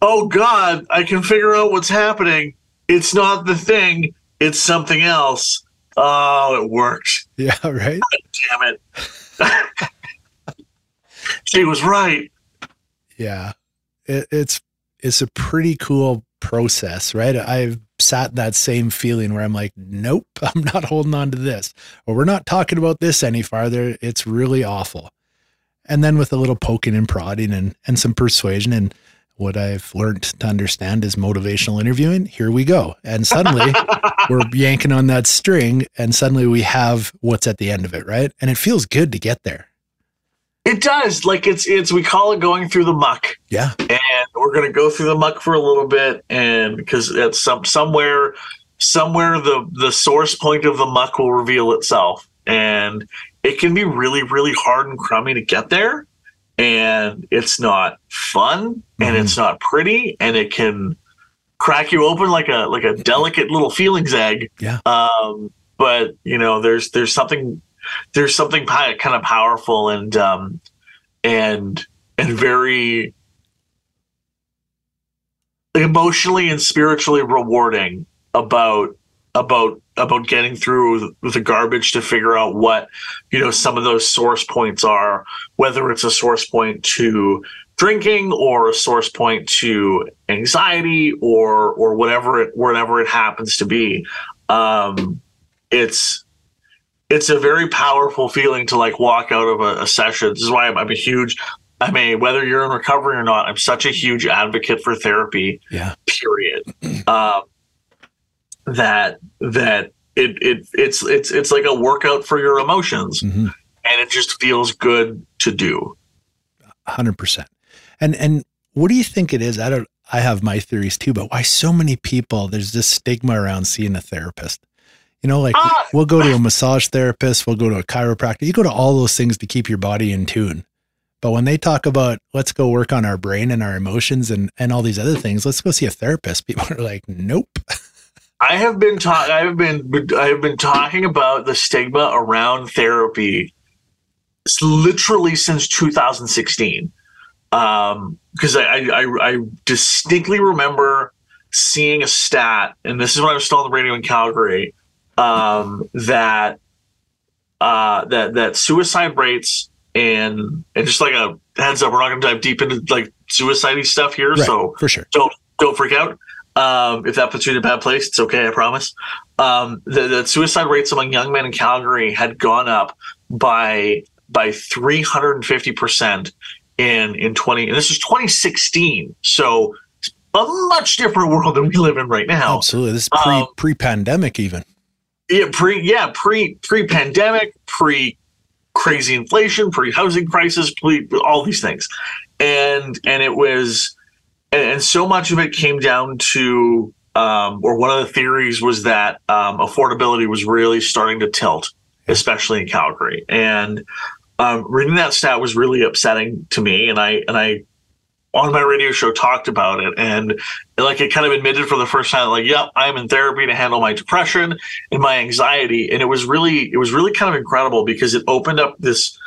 Oh God, I can figure out what's happening. It's not the thing. It's something else. Oh, it worked. Yeah. Right. Damn it. she was right. Yeah. It, it's, it's a pretty cool process, right? I've sat that same feeling where I'm like, nope, I'm not holding on to this, or we're not talking about this any farther. It's really awful. And then with a little poking and prodding and, and some persuasion and what I've learned to understand is motivational interviewing. Here we go. And suddenly we're yanking on that string and suddenly we have what's at the end of it, right? And it feels good to get there. It does. Like it's it's we call it going through the muck. Yeah. and we're going to go through the muck for a little bit and because it's some somewhere somewhere the the source point of the muck will reveal itself and it can be really really hard and crummy to get there and it's not fun and Mhm. it's not pretty and it can crack you open like a like a delicate little feelings egg Yeah. um but you know there's there's something there's something kind of powerful and um and and very emotionally and spiritually rewarding about about about getting through the garbage to figure out what you know some of those source points are whether it's a source point to drinking or a source point to anxiety or or whatever it whatever it happens to be. Um it's it's a very powerful feeling to like walk out of a, a session this is why I'm, I'm a huge i mean whether you're in recovery or not i'm such a huge advocate for therapy Yeah. period um, that that it, it it's it's it's like a workout for your emotions Mhm. and it just feels good to do hundred percent. And and what do you think it is? I don't. I have my theories too, but why so many people? There's this stigma around seeing a therapist. You know, like Ah! we'll go to a massage therapist, we'll go to a chiropractor. You go to all those things to keep your body in tune. But when they talk about let's go work on our brain and our emotions and and all these other things, let's go see a therapist. People are like, nope. I have been ta- I have been I have been talking about the stigma around therapy s- literally since 2016. Um, because I, I I I distinctly remember seeing a stat, and this is when I was still on the radio in Calgary, um, that uh, that that suicide rates and and just like a heads up, we're not going to dive deep into like suicide stuff here, Right, so for sure. don't don't freak out. Um, if that puts you in a bad place, it's okay. I promise. Um, the, the suicide rates among young men in Calgary had gone up by by three hundred and fifty percent in in twenty. And this is twenty sixteen. So a much different world than we live in right now. Absolutely. This is pre Um, pre pandemic even. Yeah, pre yeah pre pre pandemic, pre crazy inflation, pre housing crisis, pre all these things, and and it was, and, and so much of it came down to, um, or one of the theories was that um, affordability was really starting to tilt, especially in Calgary, and um, reading that stat was really upsetting to me, and I and I on my radio show talked about it. And like it kind of admitted for the first time like yep i'm in therapy to handle my depression and my anxiety. And it was really it was really kind of incredible because it opened up this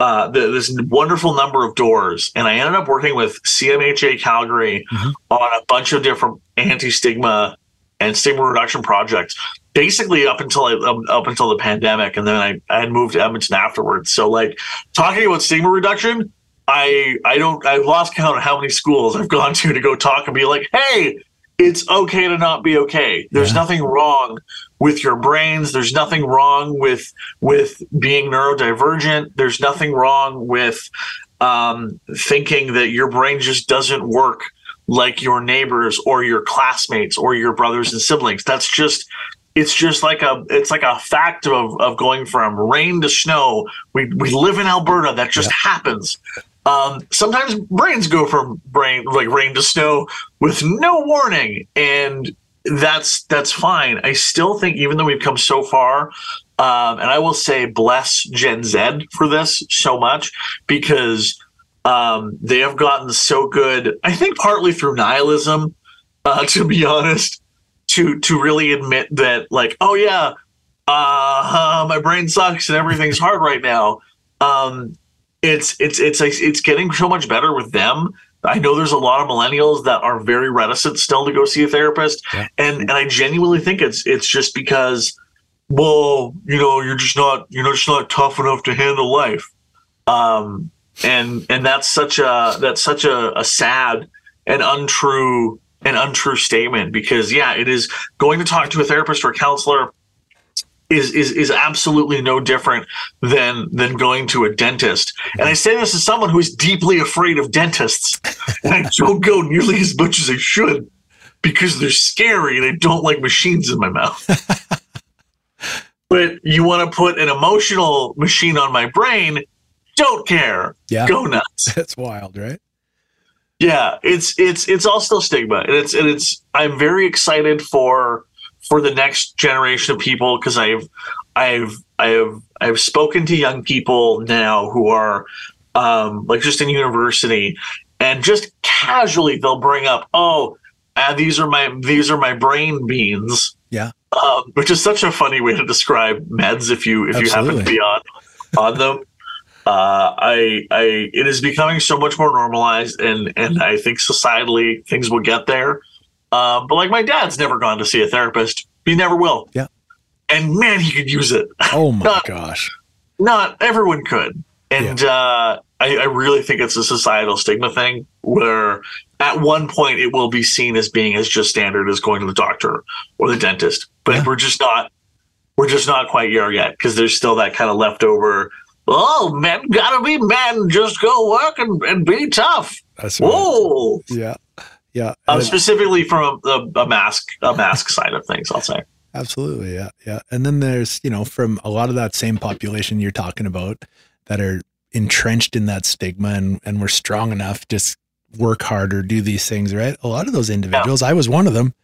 uh, the, this wonderful number of doors. And i ended up working with cmha calgary Mhm. on a bunch of different anti-stigma and stigma reduction projects basically up until I, um, up until the pandemic. And then I, I had moved to edmonton afterwards. So like talking about stigma reduction I I don't I've lost count of how many schools I've gone to to go talk and be like, hey, it's okay to not be okay. There's Yeah. nothing wrong with your brains. There's nothing wrong with with being neurodivergent. There's nothing wrong with um, thinking that your brain just doesn't work like your neighbors or your classmates or your brothers and siblings. That's just it's just like a it's like a fact of, of going from rain to snow. We we live in Alberta. That just happens. Um, sometimes brains go from brain like rain to snow with no warning, and that's that's fine. I still think even though we've come so far, um, and I will say bless Gen Z for this so much because um, they have gotten so good. I think partly through nihilism, uh, to be honest, to to really admit that like, oh yeah, uh, my brain sucks and everything's hard right now. Um, it's it's it's like it's getting so much better with them. I know there's a lot of millennials that are very reticent still to go see a therapist, Yeah. and and I genuinely think it's it's just because, well, you know, you're just not you're just not tough enough to handle life, um, and and that's such a that's such a, a sad and untrue an untrue statement because yeah, it is going to talk to a therapist or a counselor is is is absolutely no different than than going to a dentist. And I say this as someone who is deeply afraid of dentists, and I don't go nearly as much as I should because they're scary and I don't like machines in my mouth. but you want to put an emotional machine on my brain? Don't care. Yeah. Go nuts. That's wild, right? Yeah, it's it's it's all still stigma, and it's and it's. I'm very excited for for the next generation of people because I've I've I've I've spoken to young people now who are um, like just in university, and just casually they'll bring up, oh, uh, these are my these are my brain beans. Yeah. um, which is such a funny way to describe meds if you if you happen to be on on them. Uh, I I it is becoming so much more normalized, and and I think societally things will get there. Um, but like my dad's never gone to see a therapist. He never will. Yeah. And man, he could use it. Oh my Not- gosh. Not everyone could. And uh, I, I really think it's a societal stigma thing where at one point it will be seen as being as just standard as going to the doctor or the dentist. But Yeah. we're just not we're just not quite there yet because there's still that kind of leftover oh men gotta be men, just go work and, and be tough. That's right. Whoa. Yeah. Yeah. Uh, specifically from a, a, a mask a mask side of things, I'll say. Absolutely. Yeah. Yeah. And then there's, you know, from a lot of that same population you're talking about that are entrenched in that stigma and, and we're strong enough, just work harder, do these things, right? A lot of those individuals, I was one of them,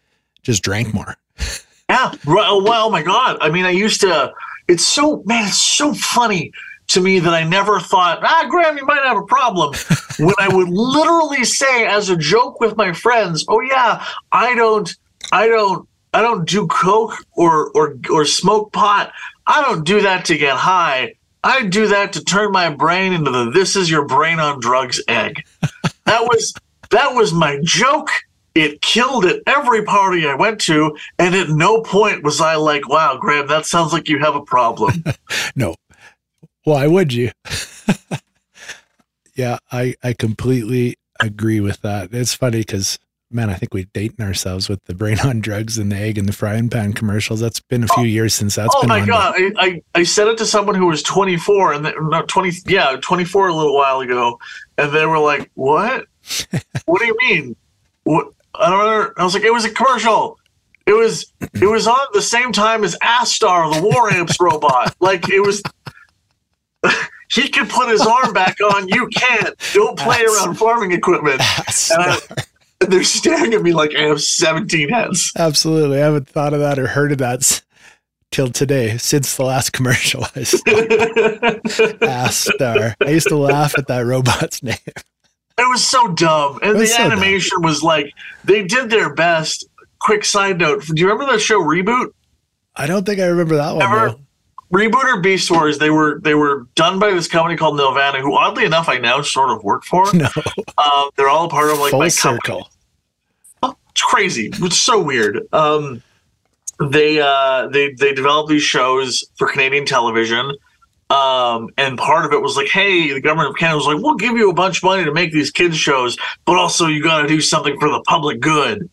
just drank more. Yeah. Oh, well, oh my God. I mean, I used to, it's so, man, it's so funny to me that I never thought, ah, Graham, you might have a problem. when I would literally say as a joke with my friends, oh, yeah, I don't, I don't, I don't do coke or, or, or smoke pot. I don't do that to get high. I do that to turn my brain into the this is your brain on drugs egg. that was that was my joke. It killed at every party I went to, and at no point was I like, "Wow, Graham, that sounds like you have a problem." No. Why would you? yeah, I, I completely agree with that. It's funny because, man, I think we're dating ourselves with the brain on drugs and the egg and the frying pan commercials. That's been a few oh, years since that's oh been my on. god, I, I I said it to someone who was 24 and they, not 20, yeah, 24 a little while ago, and they were like, "What? what do you mean? What? I don't know. I was like, it was a commercial. It was it was on the same time as Astar, the War Amps robot. Like it was. he can put his arm back on. You can't. Don't play As- around farming equipment. And I- they're staring at me like I have 17 heads. Absolutely. I haven't thought of that or heard of that till today, since the last commercial I saw. Ah, Astar. I used to laugh at that robot's name. It was so dumb. And the so dumb. animation was like, they did their best. Quick side note Do you remember the show Reboot? I don't think I remember that one. Ever? though. Reboot or Beast Wars, they were they were done by this company called Nelvana, who oddly enough I now sort of work for. No. Um, they're all part of like Full my circle. It's crazy. It's so weird. Um, they uh, they they developed these shows for Canadian television. Um, and part of it was like, hey, the government of Canada was like, we'll give you a bunch of money to make these kids shows, but also you got to do something for the public good.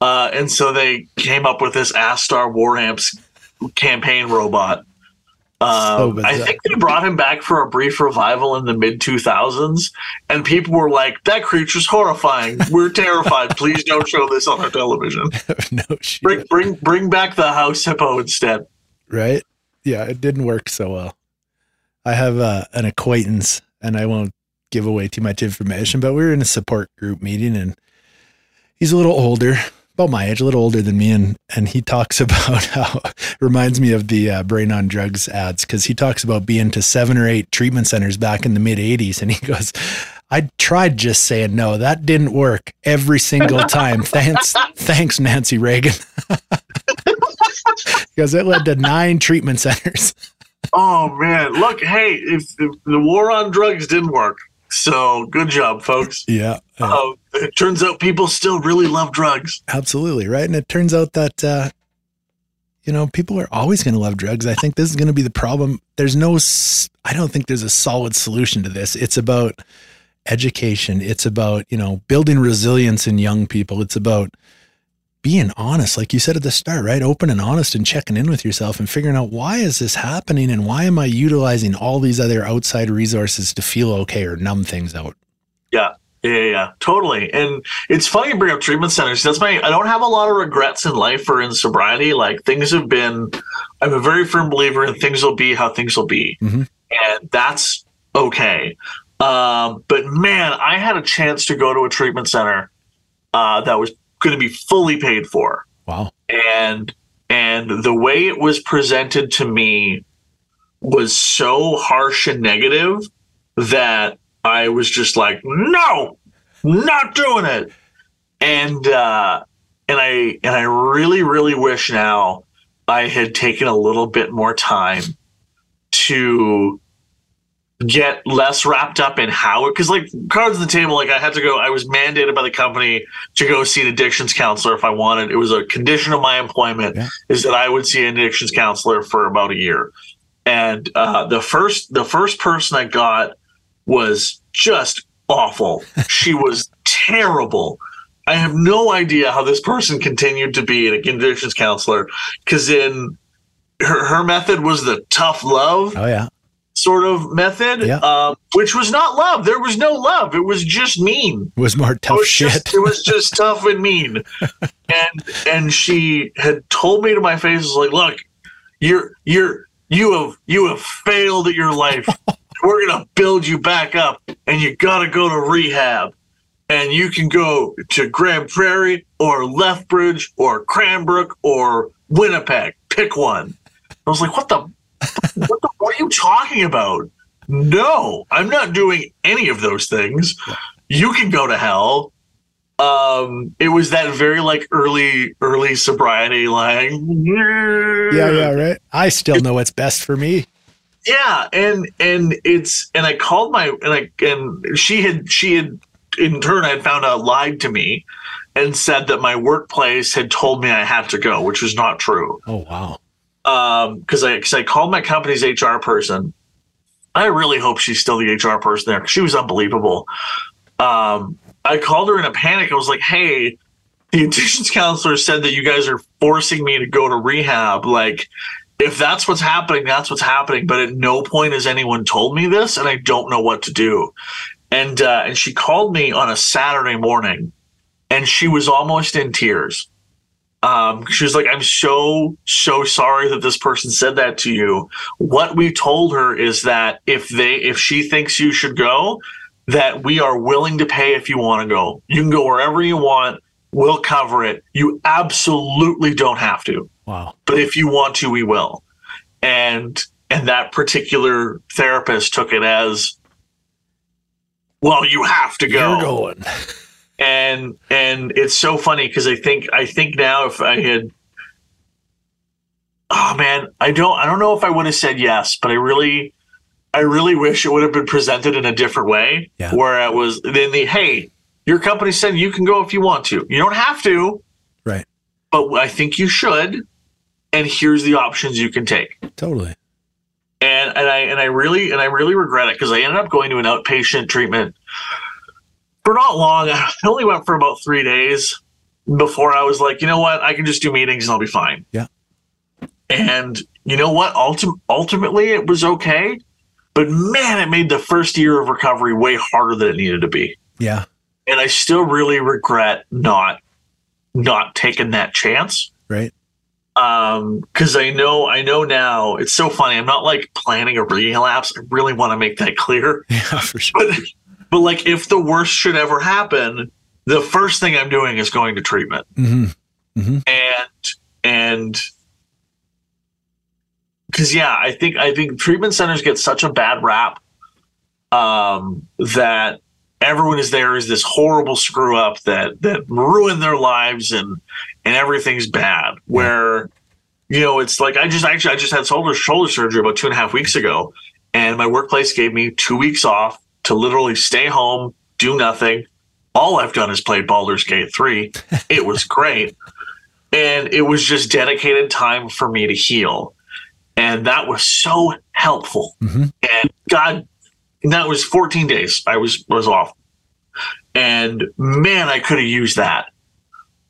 Uh, and so they came up with this Astar War Amps campaign robot. So Um, bizarre. I think they brought him back for a brief revival in the mid 2000s, and people were like, "That creature's horrifying. We're terrified. Please don't show this on our television. no shit. Bring, bring, bring back the house hippo instead." right? Yeah, it didn't work so well. I have uh, an acquaintance, and I won't give away too much information, but we were in a support group meeting, and he's a little older, about my age, a little older than me, and and he talks about how reminds me of the uh, brain on drugs ads because he talks about being to seven or eight treatment centers back in the mid '80s, and he goes. I tried just saying no. That didn't work every single time. thanks, thanks, Nancy Reagan. because it led to nine treatment centers. Oh man, look, hey, if, if the war on drugs didn't work, so good job, folks. Yeah, Uh, it turns out people still really love drugs. absolutely right. And it turns out that uh, you know people are always going to love drugs. I think this is going to be the problem. There's no, I don't think there's a solid solution to this. It's about education. It's about you know building resilience in young people. It's about being honest, like you said at the start, right? Open and honest and checking in with yourself and figuring out why is this happening and why am I utilizing all these other outside resources to feel okay or numb things out. Yeah, yeah, yeah, totally. And it's funny you bring up treatment centers. That's my. I don't have a lot of regrets in life or in sobriety. Like things have been. I'm a very firm believer in things will be how things will be, Mhm. and that's okay. Um, but man, I had a chance to go to a treatment center uh, that was going to be fully paid for Wow. and and the way it was presented to me was so harsh and negative that I was just like, no, not doing it. And uh, and I and I really really wish now I had taken a little bit more time to get less wrapped up in how it because like cards on the table like i had to go i was mandated by the company to go see an addictions counselor if i wanted. It was a condition of my employment Yeah. is that i would see an addictions counselor for about a year. And uh, the first the first person i got was just awful. She was terrible. I have no idea how this person continued to be an addictions counselor because in her, her method was the tough love. Oh yeah. Sort of method, Yeah. um, which was not love. There was no love. It was just mean. It was more It tough was shit. just it was just tough and mean. And and she had told me to my face, was like, look, you're you're you have you have failed at your life. We're gonna build you back up, and you gotta go to rehab. And you can go to Grande Prairie or Lethbridge or Cranbrook or Winnipeg. Pick one. I was like, what the what, the, what are you talking about? No, I'm not doing any of those things. You can go to hell. Um, it was that very like early, early sobriety, like yeah, yeah, right. I still know what's best for me. yeah, and and it's and I called my and I and she had she had in turn I had found out lied to me and said that my workplace had told me I had to go, which was not true. Oh wow. Um because I because I called my company's HR person. I really hope she's still the HR person there. she was unbelievable. Um, I called her in a panic. I was like, "Hey, the addictions counselor said that you guys are forcing me to go to rehab. Like, if that's what's happening, that's what's happening. But at no point has anyone told me this, and I don't know what to do." And uh, and she called me on a Saturday morning and she was almost in tears. Um, she was like, I'm so, so sorry that this person said that to you. What we told her is that if they, if she thinks you should go, that we are willing to pay if you want to go. You can go wherever you want. We'll cover it. You absolutely don't have to, Wow. but if you want to, we will. And, and that particular therapist took it as, well, you have to go You're going. and and it's so funny because I think I think now if I had oh man I don't I don't know if I would have said yes but I really I really wish it would have been presented in a different way Yeah. where it was then the hey your company said you can go if you want to you don't have to Right. but I think you should and here's the options you can take Totally. and and I and I really and I really regret it because I ended up going to an outpatient treatment for not long. I only went for about three days before I was like, you know what, I can just do meetings and I'll be fine. Yeah. And you know what? Ultim- ultimately, it was okay, but man, it made the first year of recovery way harder than it needed to be. Yeah. And I still really regret not not taking that chance Right. um because i know i know now it's so funny i'm not like planning a relapse i really want to make that clear Yeah, for sure. but but like if the worst should ever happen the first thing i'm doing is going to treatment. Hmm and and because yeah i think i think treatment centers get such a bad rap um that everyone is there is this horrible screw up that that ruined their lives and and everything's bad. Where you know it's like i just actually i just had shoulder shoulder surgery about two and a half weeks ago and my workplace gave me two weeks off to literally stay home do nothing. All i've done is play Baldur's Gate 3 it was great. And it was just dedicated time for me to heal. And that was so helpful. Mhm. and god and that was 14 days i was was off. And man i could have used that.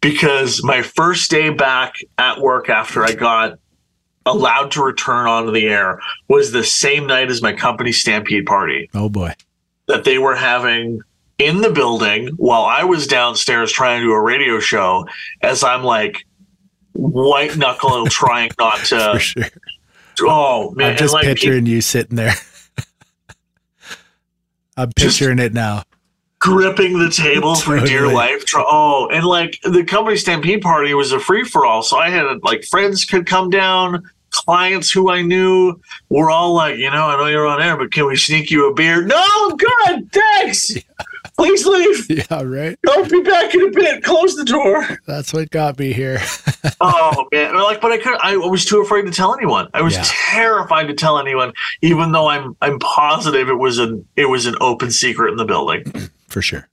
Because my first day back at work after i got allowed to return onto the air was the same night as my company stampede party. Oh boy. That they were having in the building while I was downstairs trying to do a radio show as I'm like white knuckling trying not to sure. oh man I'm just like picturing you sitting there. I'm picturing it now. gripping the table for dear life oh and like the company stampede party was a free for all so I had like friends could come down clients who I knew were all like you know I know you're on air but can we sneak you a beer? No I'm good thanks. Please leave. Yeah, right. I'll be back in a bit. Close the door. That's what got me here. oh man. Like but i could i was too afraid to tell anyone. I was Yeah. terrified to tell anyone even though i'm i'm positive it was an it was an open secret in the building. For sure.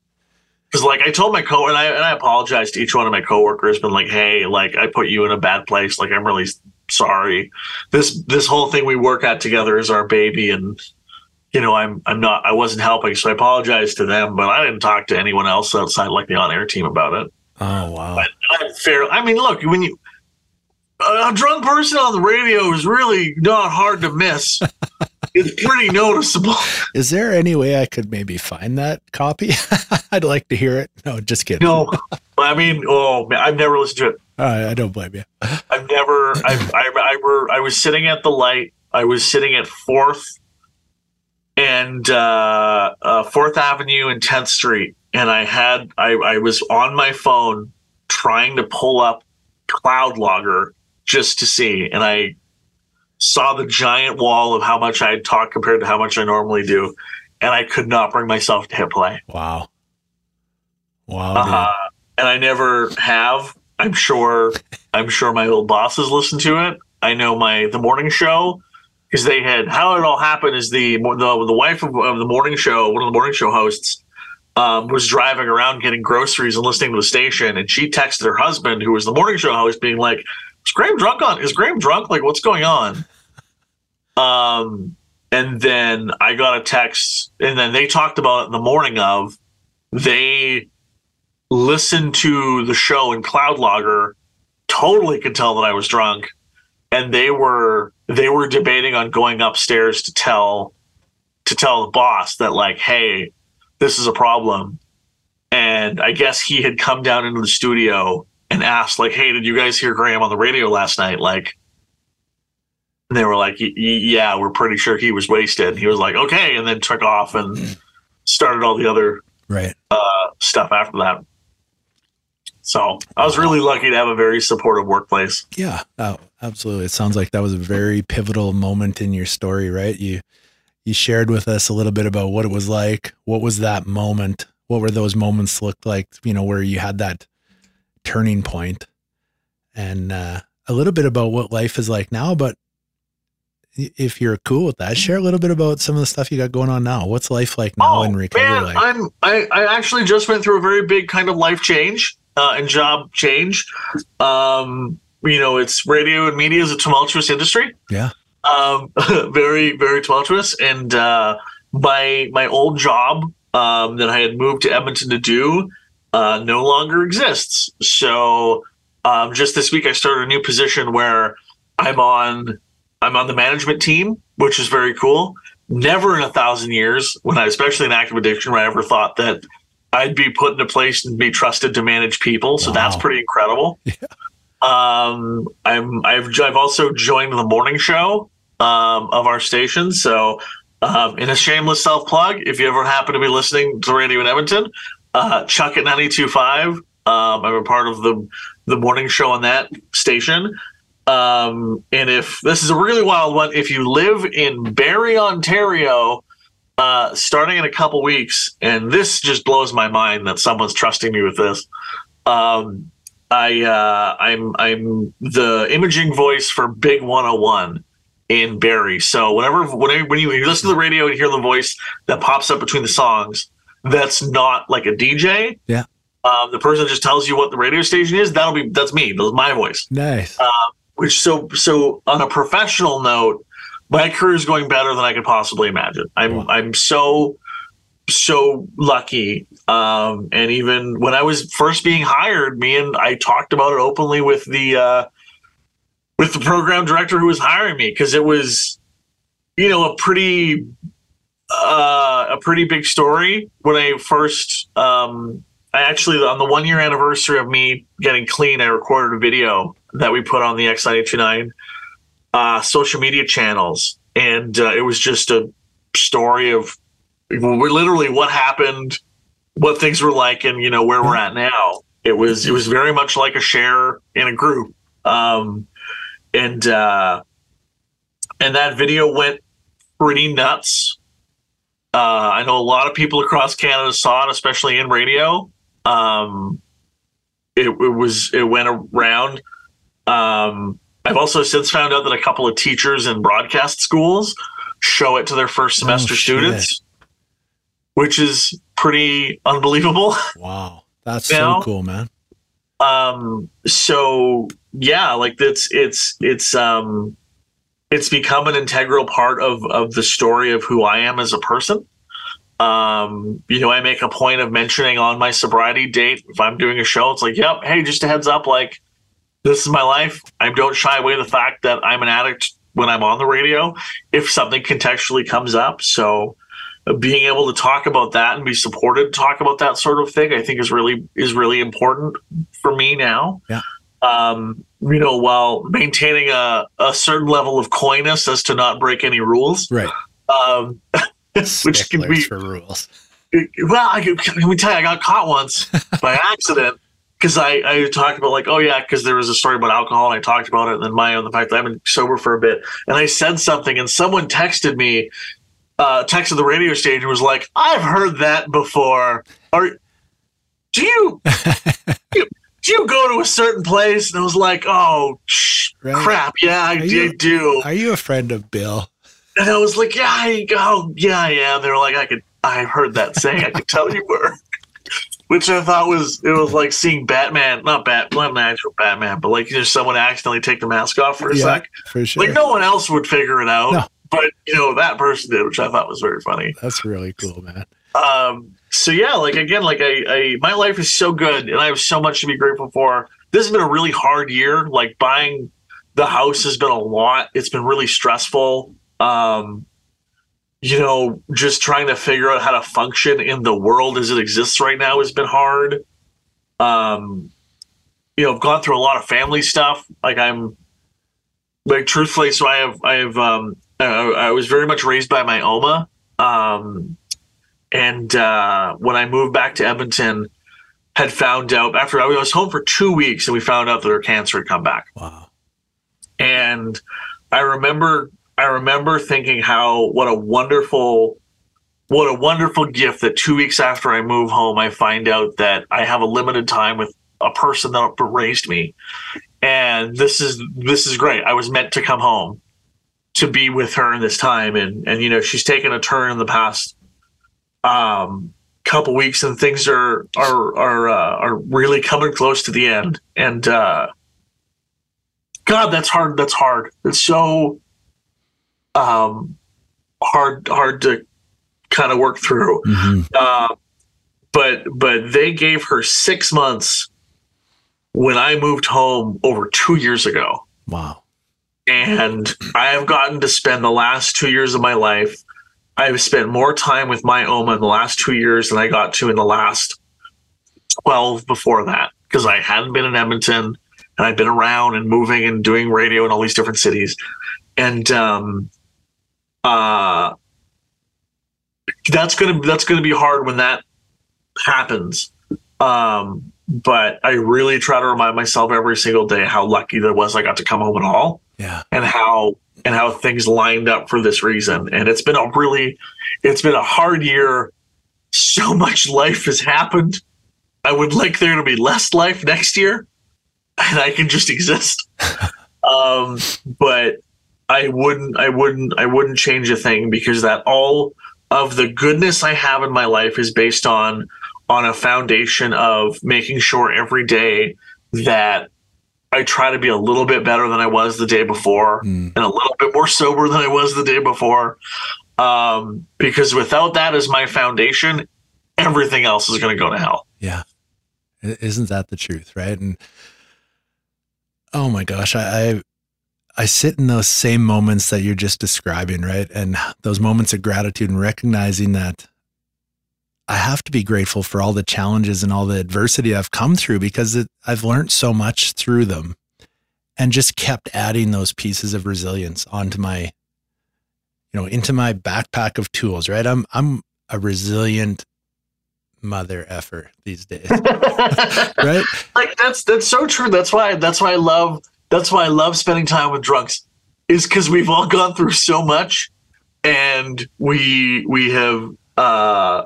because like i told my co and i and i apologized to each one of my coworkers been like hey like i put you in a bad place. Like i'm really sorry this this whole thing we work at together is our baby and you know i'm i'm not i wasn't helping so i apologize to them but i didn't talk to anyone else outside like the on-air team about it Oh wow. I'm fair. I mean, look, when you a drunk person on the radio is really not hard to miss. it's pretty noticeable. Is there any way I could maybe find that copy? I'd like to hear it. No, just kidding. No, I mean, oh man, I've never listened to it. I, I don't blame you. I've never. I, I, I were. I was sitting at the light. I was sitting at Fourth and uh, uh, Fourth Avenue and Tenth Street, and I had. I, I was on my phone trying to pull up Cloud Logger just to see, and I saw the giant wall of how much I had talked compared to how much I normally do, and I could not bring myself to hit play. Wow. Wow. Uh, and I never have. I'm sure. I'm sure my old bosses listen to it. I know my the morning show because they had how it all happened is the the, the wife of, of the morning show, one of the morning show hosts, um, was driving around getting groceries and listening to the station, and she texted her husband, who was the morning show host, being like, "Is Graham drunk on? Is Graham drunk? Like, what's going on?" Um, and then I got a text, and then they talked about it in the morning of they listened to the show in Cloud Logger, totally could tell that I was drunk, and they were they were debating on going upstairs to tell to tell the boss that like, hey, this is a problem. And and I guess he had come down into the studio and asked, like, "Hey, did you guys hear Graham on the radio last night?" Like, and they were like, "Y- y- "Yeah, we're pretty sure he was wasted." He was like, "Okay," and then took off and started all the other Right. uh, stuff after that. So I was really lucky to have a very supportive workplace. Yeah, oh, absolutely. It sounds like that was a very pivotal moment in your story, right? You you shared with us a little bit about what it was like. What was that moment? What were those moments looked like? You know, where you had that turning point, and uh, a little bit about what life is like now. But if you're cool with that, share a little bit about some of the stuff you got going on now. What's life like now in recovery? Oh, man, like? I'm I, I actually just went through a very big kind of life change uh, and job change. Um, you know, it's radio and media is a tumultuous industry. Yeah. Um, very very tumultuous, and uh, my my old job um, that I had moved to Edmonton to do uh, no longer exists. So um, just this week, I started a new position where I'm on I'm on the management team, which is very cool. Never in a thousand years, when I, especially in active addiction, where I ever thought that I'd be put in a place and be trusted to manage people. So that's pretty incredible. Um, I'm I've I've also joined the morning show um, of our station. So um, in a shameless self plug, if you ever happen to be listening to radio in Edmonton, uh, Chuck at 92.5. Um, I'm a part of the the morning show on that station. Um, and if this is a really wild one, if you live in Barrie, Ontario, uh, starting in a couple weeks, and this just blows my mind that someone's trusting me with this. Um, I uh, I'm I'm the imaging voice for Big 101 in Barrie. So whenever whenever when you, when you listen to the radio and hear the voice that pops up between the songs, that's not like a DJ. Yeah. Um, the person that just tells you what the radio station is. That'll be that's me. That's my voice nice. Which so so on a professional note my career is going better than i could possibly imagine i'm Wow. i'm so so lucky um and even when i was first being hired me and i talked about it openly with the uh with the program director who was hiring me because it was you know a pretty uh a pretty big story when i first um I actually, on the one year anniversary of me getting clean, I recorded a video that we put on the X929 uh, social media channels. And uh, it was just a story of literally what happened, what things were like, and, you know, where we're at now. It was, it was very much like a share in a group. Um, and, uh, and that video went pretty nuts. Uh, I know a lot of people across Canada saw it, especially in radio um it, it was it went around um i've also since found out that a couple of teachers in broadcast schools show it to their first semester shit. students which is pretty unbelievable Wow. That's you so know? cool, man. um so yeah like it's it's it's um it's become an integral part of of the story of who i am as a person um you know i make a point of mentioning on my sobriety date if i'm doing a show it's like yep hey just a heads up like this is my life i don't shy away the fact that i'm an addict when i'm on the radio if something contextually comes up so uh, being able to talk about that and be supported to talk about that sort of thing i think is really is really important for me now Yeah. um you know while maintaining a, a certain level of coyness as to not break any rules Right. um which can be for rules. well, I can, let me tell you, I got caught once by accident because I, I talked about like, oh yeah, because there was a story about alcohol and I talked about it, and then my own the fact that I've been sober for a bit, and I said something, and someone texted me, uh, texted the radio station and was like, I've heard that before. Or do you do you, do you go to a certain place? And I was like, oh sh- Right. crap, yeah, I, Are you- I do. Are you a friend of Bill? And I was like, yeah, I go, yeah, I am. They were like, I could, I heard that saying. I could tell you were. Which I thought was, it was like seeing Batman, not Bat, not actual Batman, but like just someone accidentally take the mask off for a yeah, sec. for sure. Like no one else would figure it out, No. but you know that person did, which I thought was very funny. That's really cool, man. Um, so yeah, like again, like I, I, my life is so good, and I have so much to be grateful for. This has been a really hard year. Like buying the house has been a lot. It's been really stressful. Um, you know, just trying to figure out how to function in the world as it exists right now has been hard. Um, you know, I've gone through a lot of family stuff. Like I'm, like truthfully, so I have, I have, um, I, I was very much raised by my Oma. Um, and uh, when I moved back to Edmonton, had found out after I was home for two weeks, and we found out that her cancer had come back. Wow. And I remember, I remember thinking how what a wonderful, what a wonderful gift that two weeks after I move home, I find out that I have a limited time with a person that raised me, and this is this is great. I was meant to come home to be with her in this time, and and you know she's taken a turn in the past um couple weeks and things are are are uh, are really coming close to the end. And uh god that's hard. That's hard. It's so um hard hard to kind of work through Mhm. uh, but but they gave her six months when i moved home over two years ago Wow. and I have gotten to spend the last two years of my life. I've spent more time with my Oma in the last two years than I got to in the last 12 before that because I hadn't been in Edmonton and I'd been around and moving and doing radio in all these different cities. And um, uh, that's gonna that's gonna be hard when that happens. Um, but I really try to remind myself every single day how lucky that was I got to come home at all Yeah. and how and how things lined up for this reason. And it's been a really it's been a hard year. So much life has happened. I would like there to be less life next year and I can just exist. um but I wouldn't I wouldn't I wouldn't change a thing because that all of the goodness I have in my life is based on on a foundation of making sure every day that I try to be a little bit better than I was the day before Mm. and a little bit more sober than I was the day before. Um, because without that as my foundation, everything else is going to go to hell. Yeah. Isn't that the truth, right? And oh my gosh, I, I I sit in those same moments that you're just describing, right? And those moments of gratitude and recognizing that I have to be grateful for all the challenges and all the adversity I've come through because it, I've learned so much through them and just kept adding those pieces of resilience onto my you know into my backpack of tools right i'm i'm a resilient mother effer these days right like that's that's so true. That's why that's why I love that's why I love spending time with drunks is because we've all gone through so much and we we have uh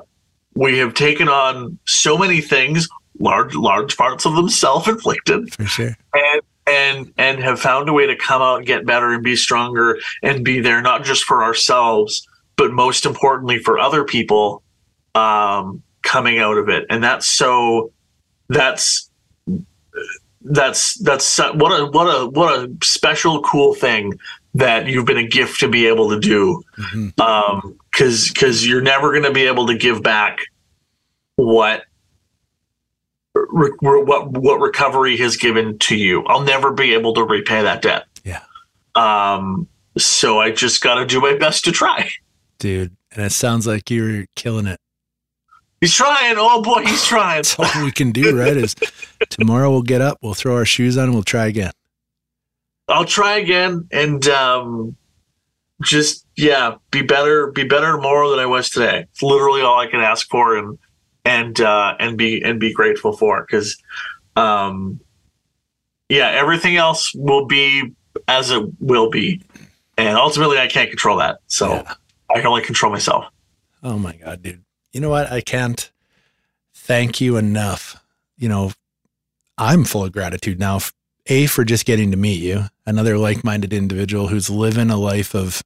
we have taken on so many things, large large parts of them self-inflicted, for sure and and and have found a way to come out and get better and be stronger and be there not just for ourselves, but most importantly for other people um coming out of it. And that's so that's that's that's what a what a what a special cool thing that you've been a gift to be able to do. Mhm. um because because you're never going to be able to give back what re- what what recovery has given to you. I'll never be able to repay that debt. Yeah. um so i just got to do my best to try. Dude and it sounds like you're killing it he's trying oh boy he's trying that's all we can do right is tomorrow we'll get up we'll throw our shoes on and we'll try again I'll try again and um, just yeah, be better, be better tomorrow than I was today. It's literally all I can ask for and and uh, and be and be grateful for because um, yeah, everything else will be as it will be, and ultimately I can't control that. So Yeah. I can only control myself. Oh my God, dude. You know what? I can't thank you enough. You know, I'm full of gratitude now. A for just getting to meet you, another like minded individual who's living a life of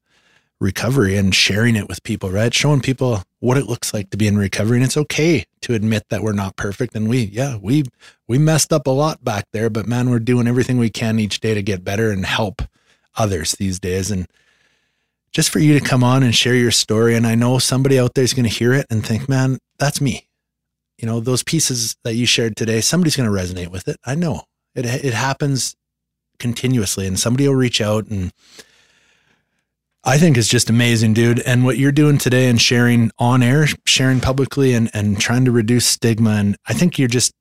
recovery and sharing it with people, right? Showing people what it looks like to be in recovery. And it's okay to admit that we're not perfect. And we, yeah, we, we messed up a lot back there, but man, we're doing everything we can each day to get better and help others these days. And just for you to come on and share your story. And I know somebody out there is going to hear it and think, man, that's me. You know, those pieces that you shared today, somebody's going to resonate with it. I know it, it happens continuously and somebody will reach out and I think is just amazing, dude. And what you're doing today and sharing on air, sharing publicly and, and trying to reduce stigma. And I think you're just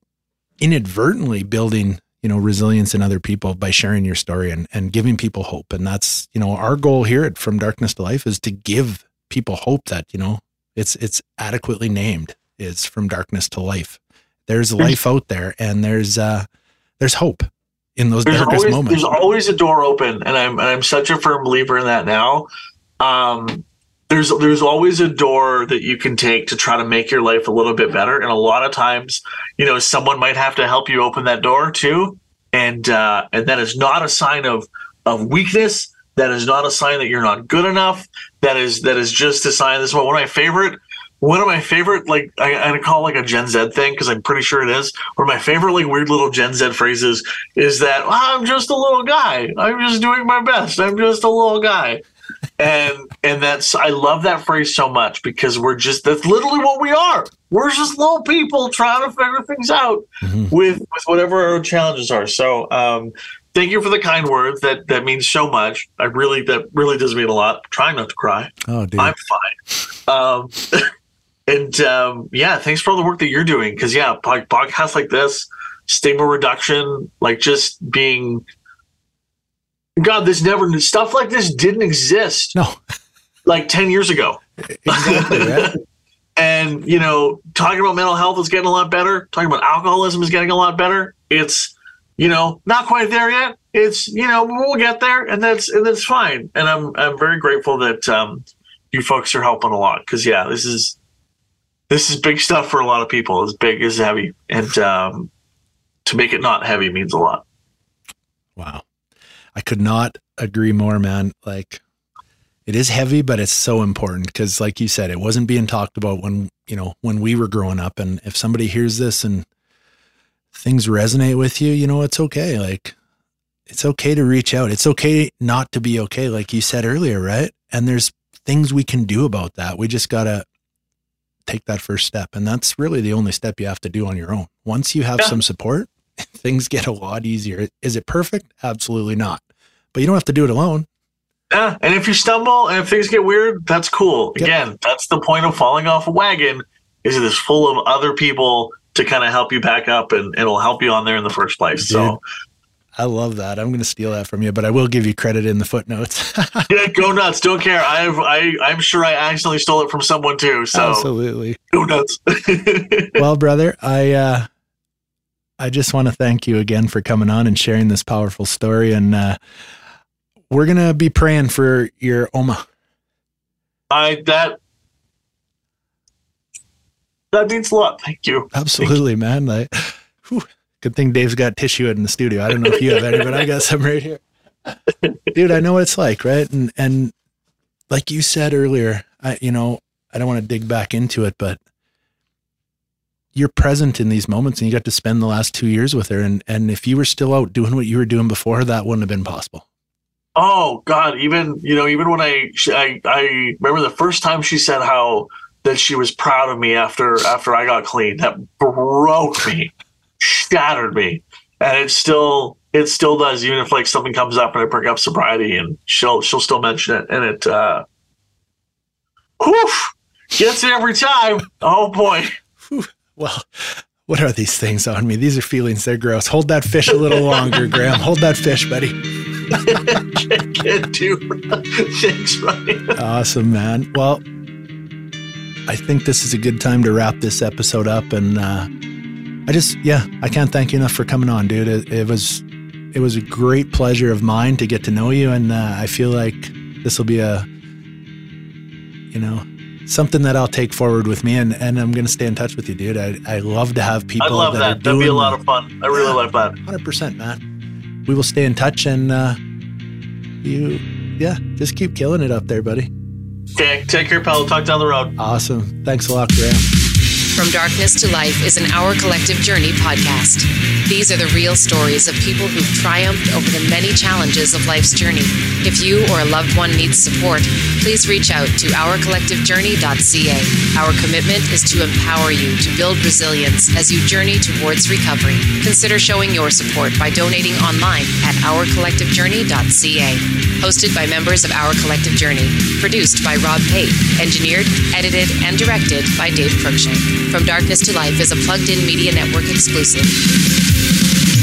inadvertently building, you know, resilience in other people by sharing your story and, and giving people hope. And that's, you know, our goal here at From Darkness to Life is to give people hope that, you know, it's it's adequately named. It's from darkness to life. There's life out there and there's uh there's hope in those there's darkest always, moments. There's always a door open, and I'm and I'm such a firm believer in that now. Um, there's there's always a door that you can take to try to make your life a little bit better, and a lot of times, you know, someone might have to help you open that door too, and uh, and that is not a sign of of weakness. That is not a sign that you're not good enough. That is that is just a sign. This is one of my favorite one of my favorite like I, I call like a Gen Z thing because I'm pretty sure it is. One of my favorite like weird little Gen Z phrases is that "Well, I'm just a little guy. I'm just doing my best. I'm just a little guy. And and that's I love that phrase so much because we're just that's literally what we are. We're just little people trying to figure things out Mhm. with with whatever our challenges are. So um thank you for the kind words. That that means so much. I really that really does mean a lot. trying not to cry. Oh, dude. I'm fine. Um, and um, yeah, thanks for all the work that you're doing. Because yeah, pod- podcasts like this, stigma reduction, like just being. God, this never stuff like this didn't exist no, like ten years ago. exactly. Right? And you know, talking about mental health is getting a lot better. Talking about alcoholism is getting a lot better. It's you know not quite there yet. It's you know we'll get there, and that's and that's fine. And I'm I'm very grateful that um, you folks are helping a lot because yeah, this is this is big stuff for a lot of people. It's big, it's heavy, and um, to make it not heavy means a lot. Wow. I could not agree more, man. Like it is heavy, but it's so important because like you said, it wasn't being talked about when, you know, when we were growing up. And if somebody hears this and things resonate with you, you know, it's okay. Like it's okay to reach out. It's okay not to be okay, like you said earlier, right? And there's things we can do about that. We just gotta take that first step. And that's really the only step you have to do on your own. Once you have Yeah. some support, things get a lot easier. Is it perfect? Absolutely not. But you don't have to do it alone. Yeah, and if you stumble and if things get weird, that's cool. Yep. Again, that's the point of falling off a wagon. Is it is full of other people to kind of help you back up, and it'll help you on there in the first place. So I love that. I'm going to steal that from you, but I will give you credit in the footnotes. yeah, go nuts. Don't care. I've I I'm sure I accidentally stole it from someone too. So Absolutely. go nuts. Well, brother, I uh I just want to thank you again for coming on and sharing this powerful story and uh we're going to be praying for your Oma. I that that means a lot. Thank you. Absolutely, man. Like whew, good thing Dave's got tissue in the studio. I don't know if you have any, but I got some right here. Dude, I know what it's like, right? And and like you said earlier, I you know, I don't want to dig back into it, but you're present in these moments and you got to spend the last 2 years with her and and if you were still out doing what you were doing before, that wouldn't have been possible. Oh God! Even you know, even when I, I I remember the first time she said how that she was proud of me after after I got clean. That broke me, shattered me, and it still it still does. Even if like something comes up and I bring up sobriety, and she'll she'll still mention it, and it uh, whew, gets it every time. Oh boy! Well, what are these things on me? These are feelings. They're gross. Hold that fish a little longer, Graham. Hold that fish, buddy. Can't, can't do things right. Awesome, man. Well, I think this is a good time to wrap this episode up. And uh, I just, yeah, I can't thank you enough for coming on, dude. It, it was, it was a great pleasure of mine to get to know you, and uh, I feel like this will be a, you know, something that I'll take forward with me, and, and I'm gonna stay in touch with you, dude. I, I love to have people. I love that. that. Are That'd be a lot of fun. I really like that. Hundred percent, man. We will stay in touch, and uh, you, yeah, just keep killing it up there, buddy. Okay, take care, pal. Talk down the road. Awesome. Thanks a lot, Graham. From Darkness to Life is an Our Collective Journey podcast. These are the real stories of people who've triumphed over the many challenges of life's journey. If you or a loved one needs support, please reach out to ourcollectivejourney.ca. Our commitment is to empower you to build resilience as you journey towards recovery. Consider showing your support by donating online at ourcollectivejourney.ca. Hosted by members of Our Collective Journey. Produced by Rob Pate. Engineered, edited, and directed by Dave Cruikshank. From Darkness to Life is a plugged in media network exclusive.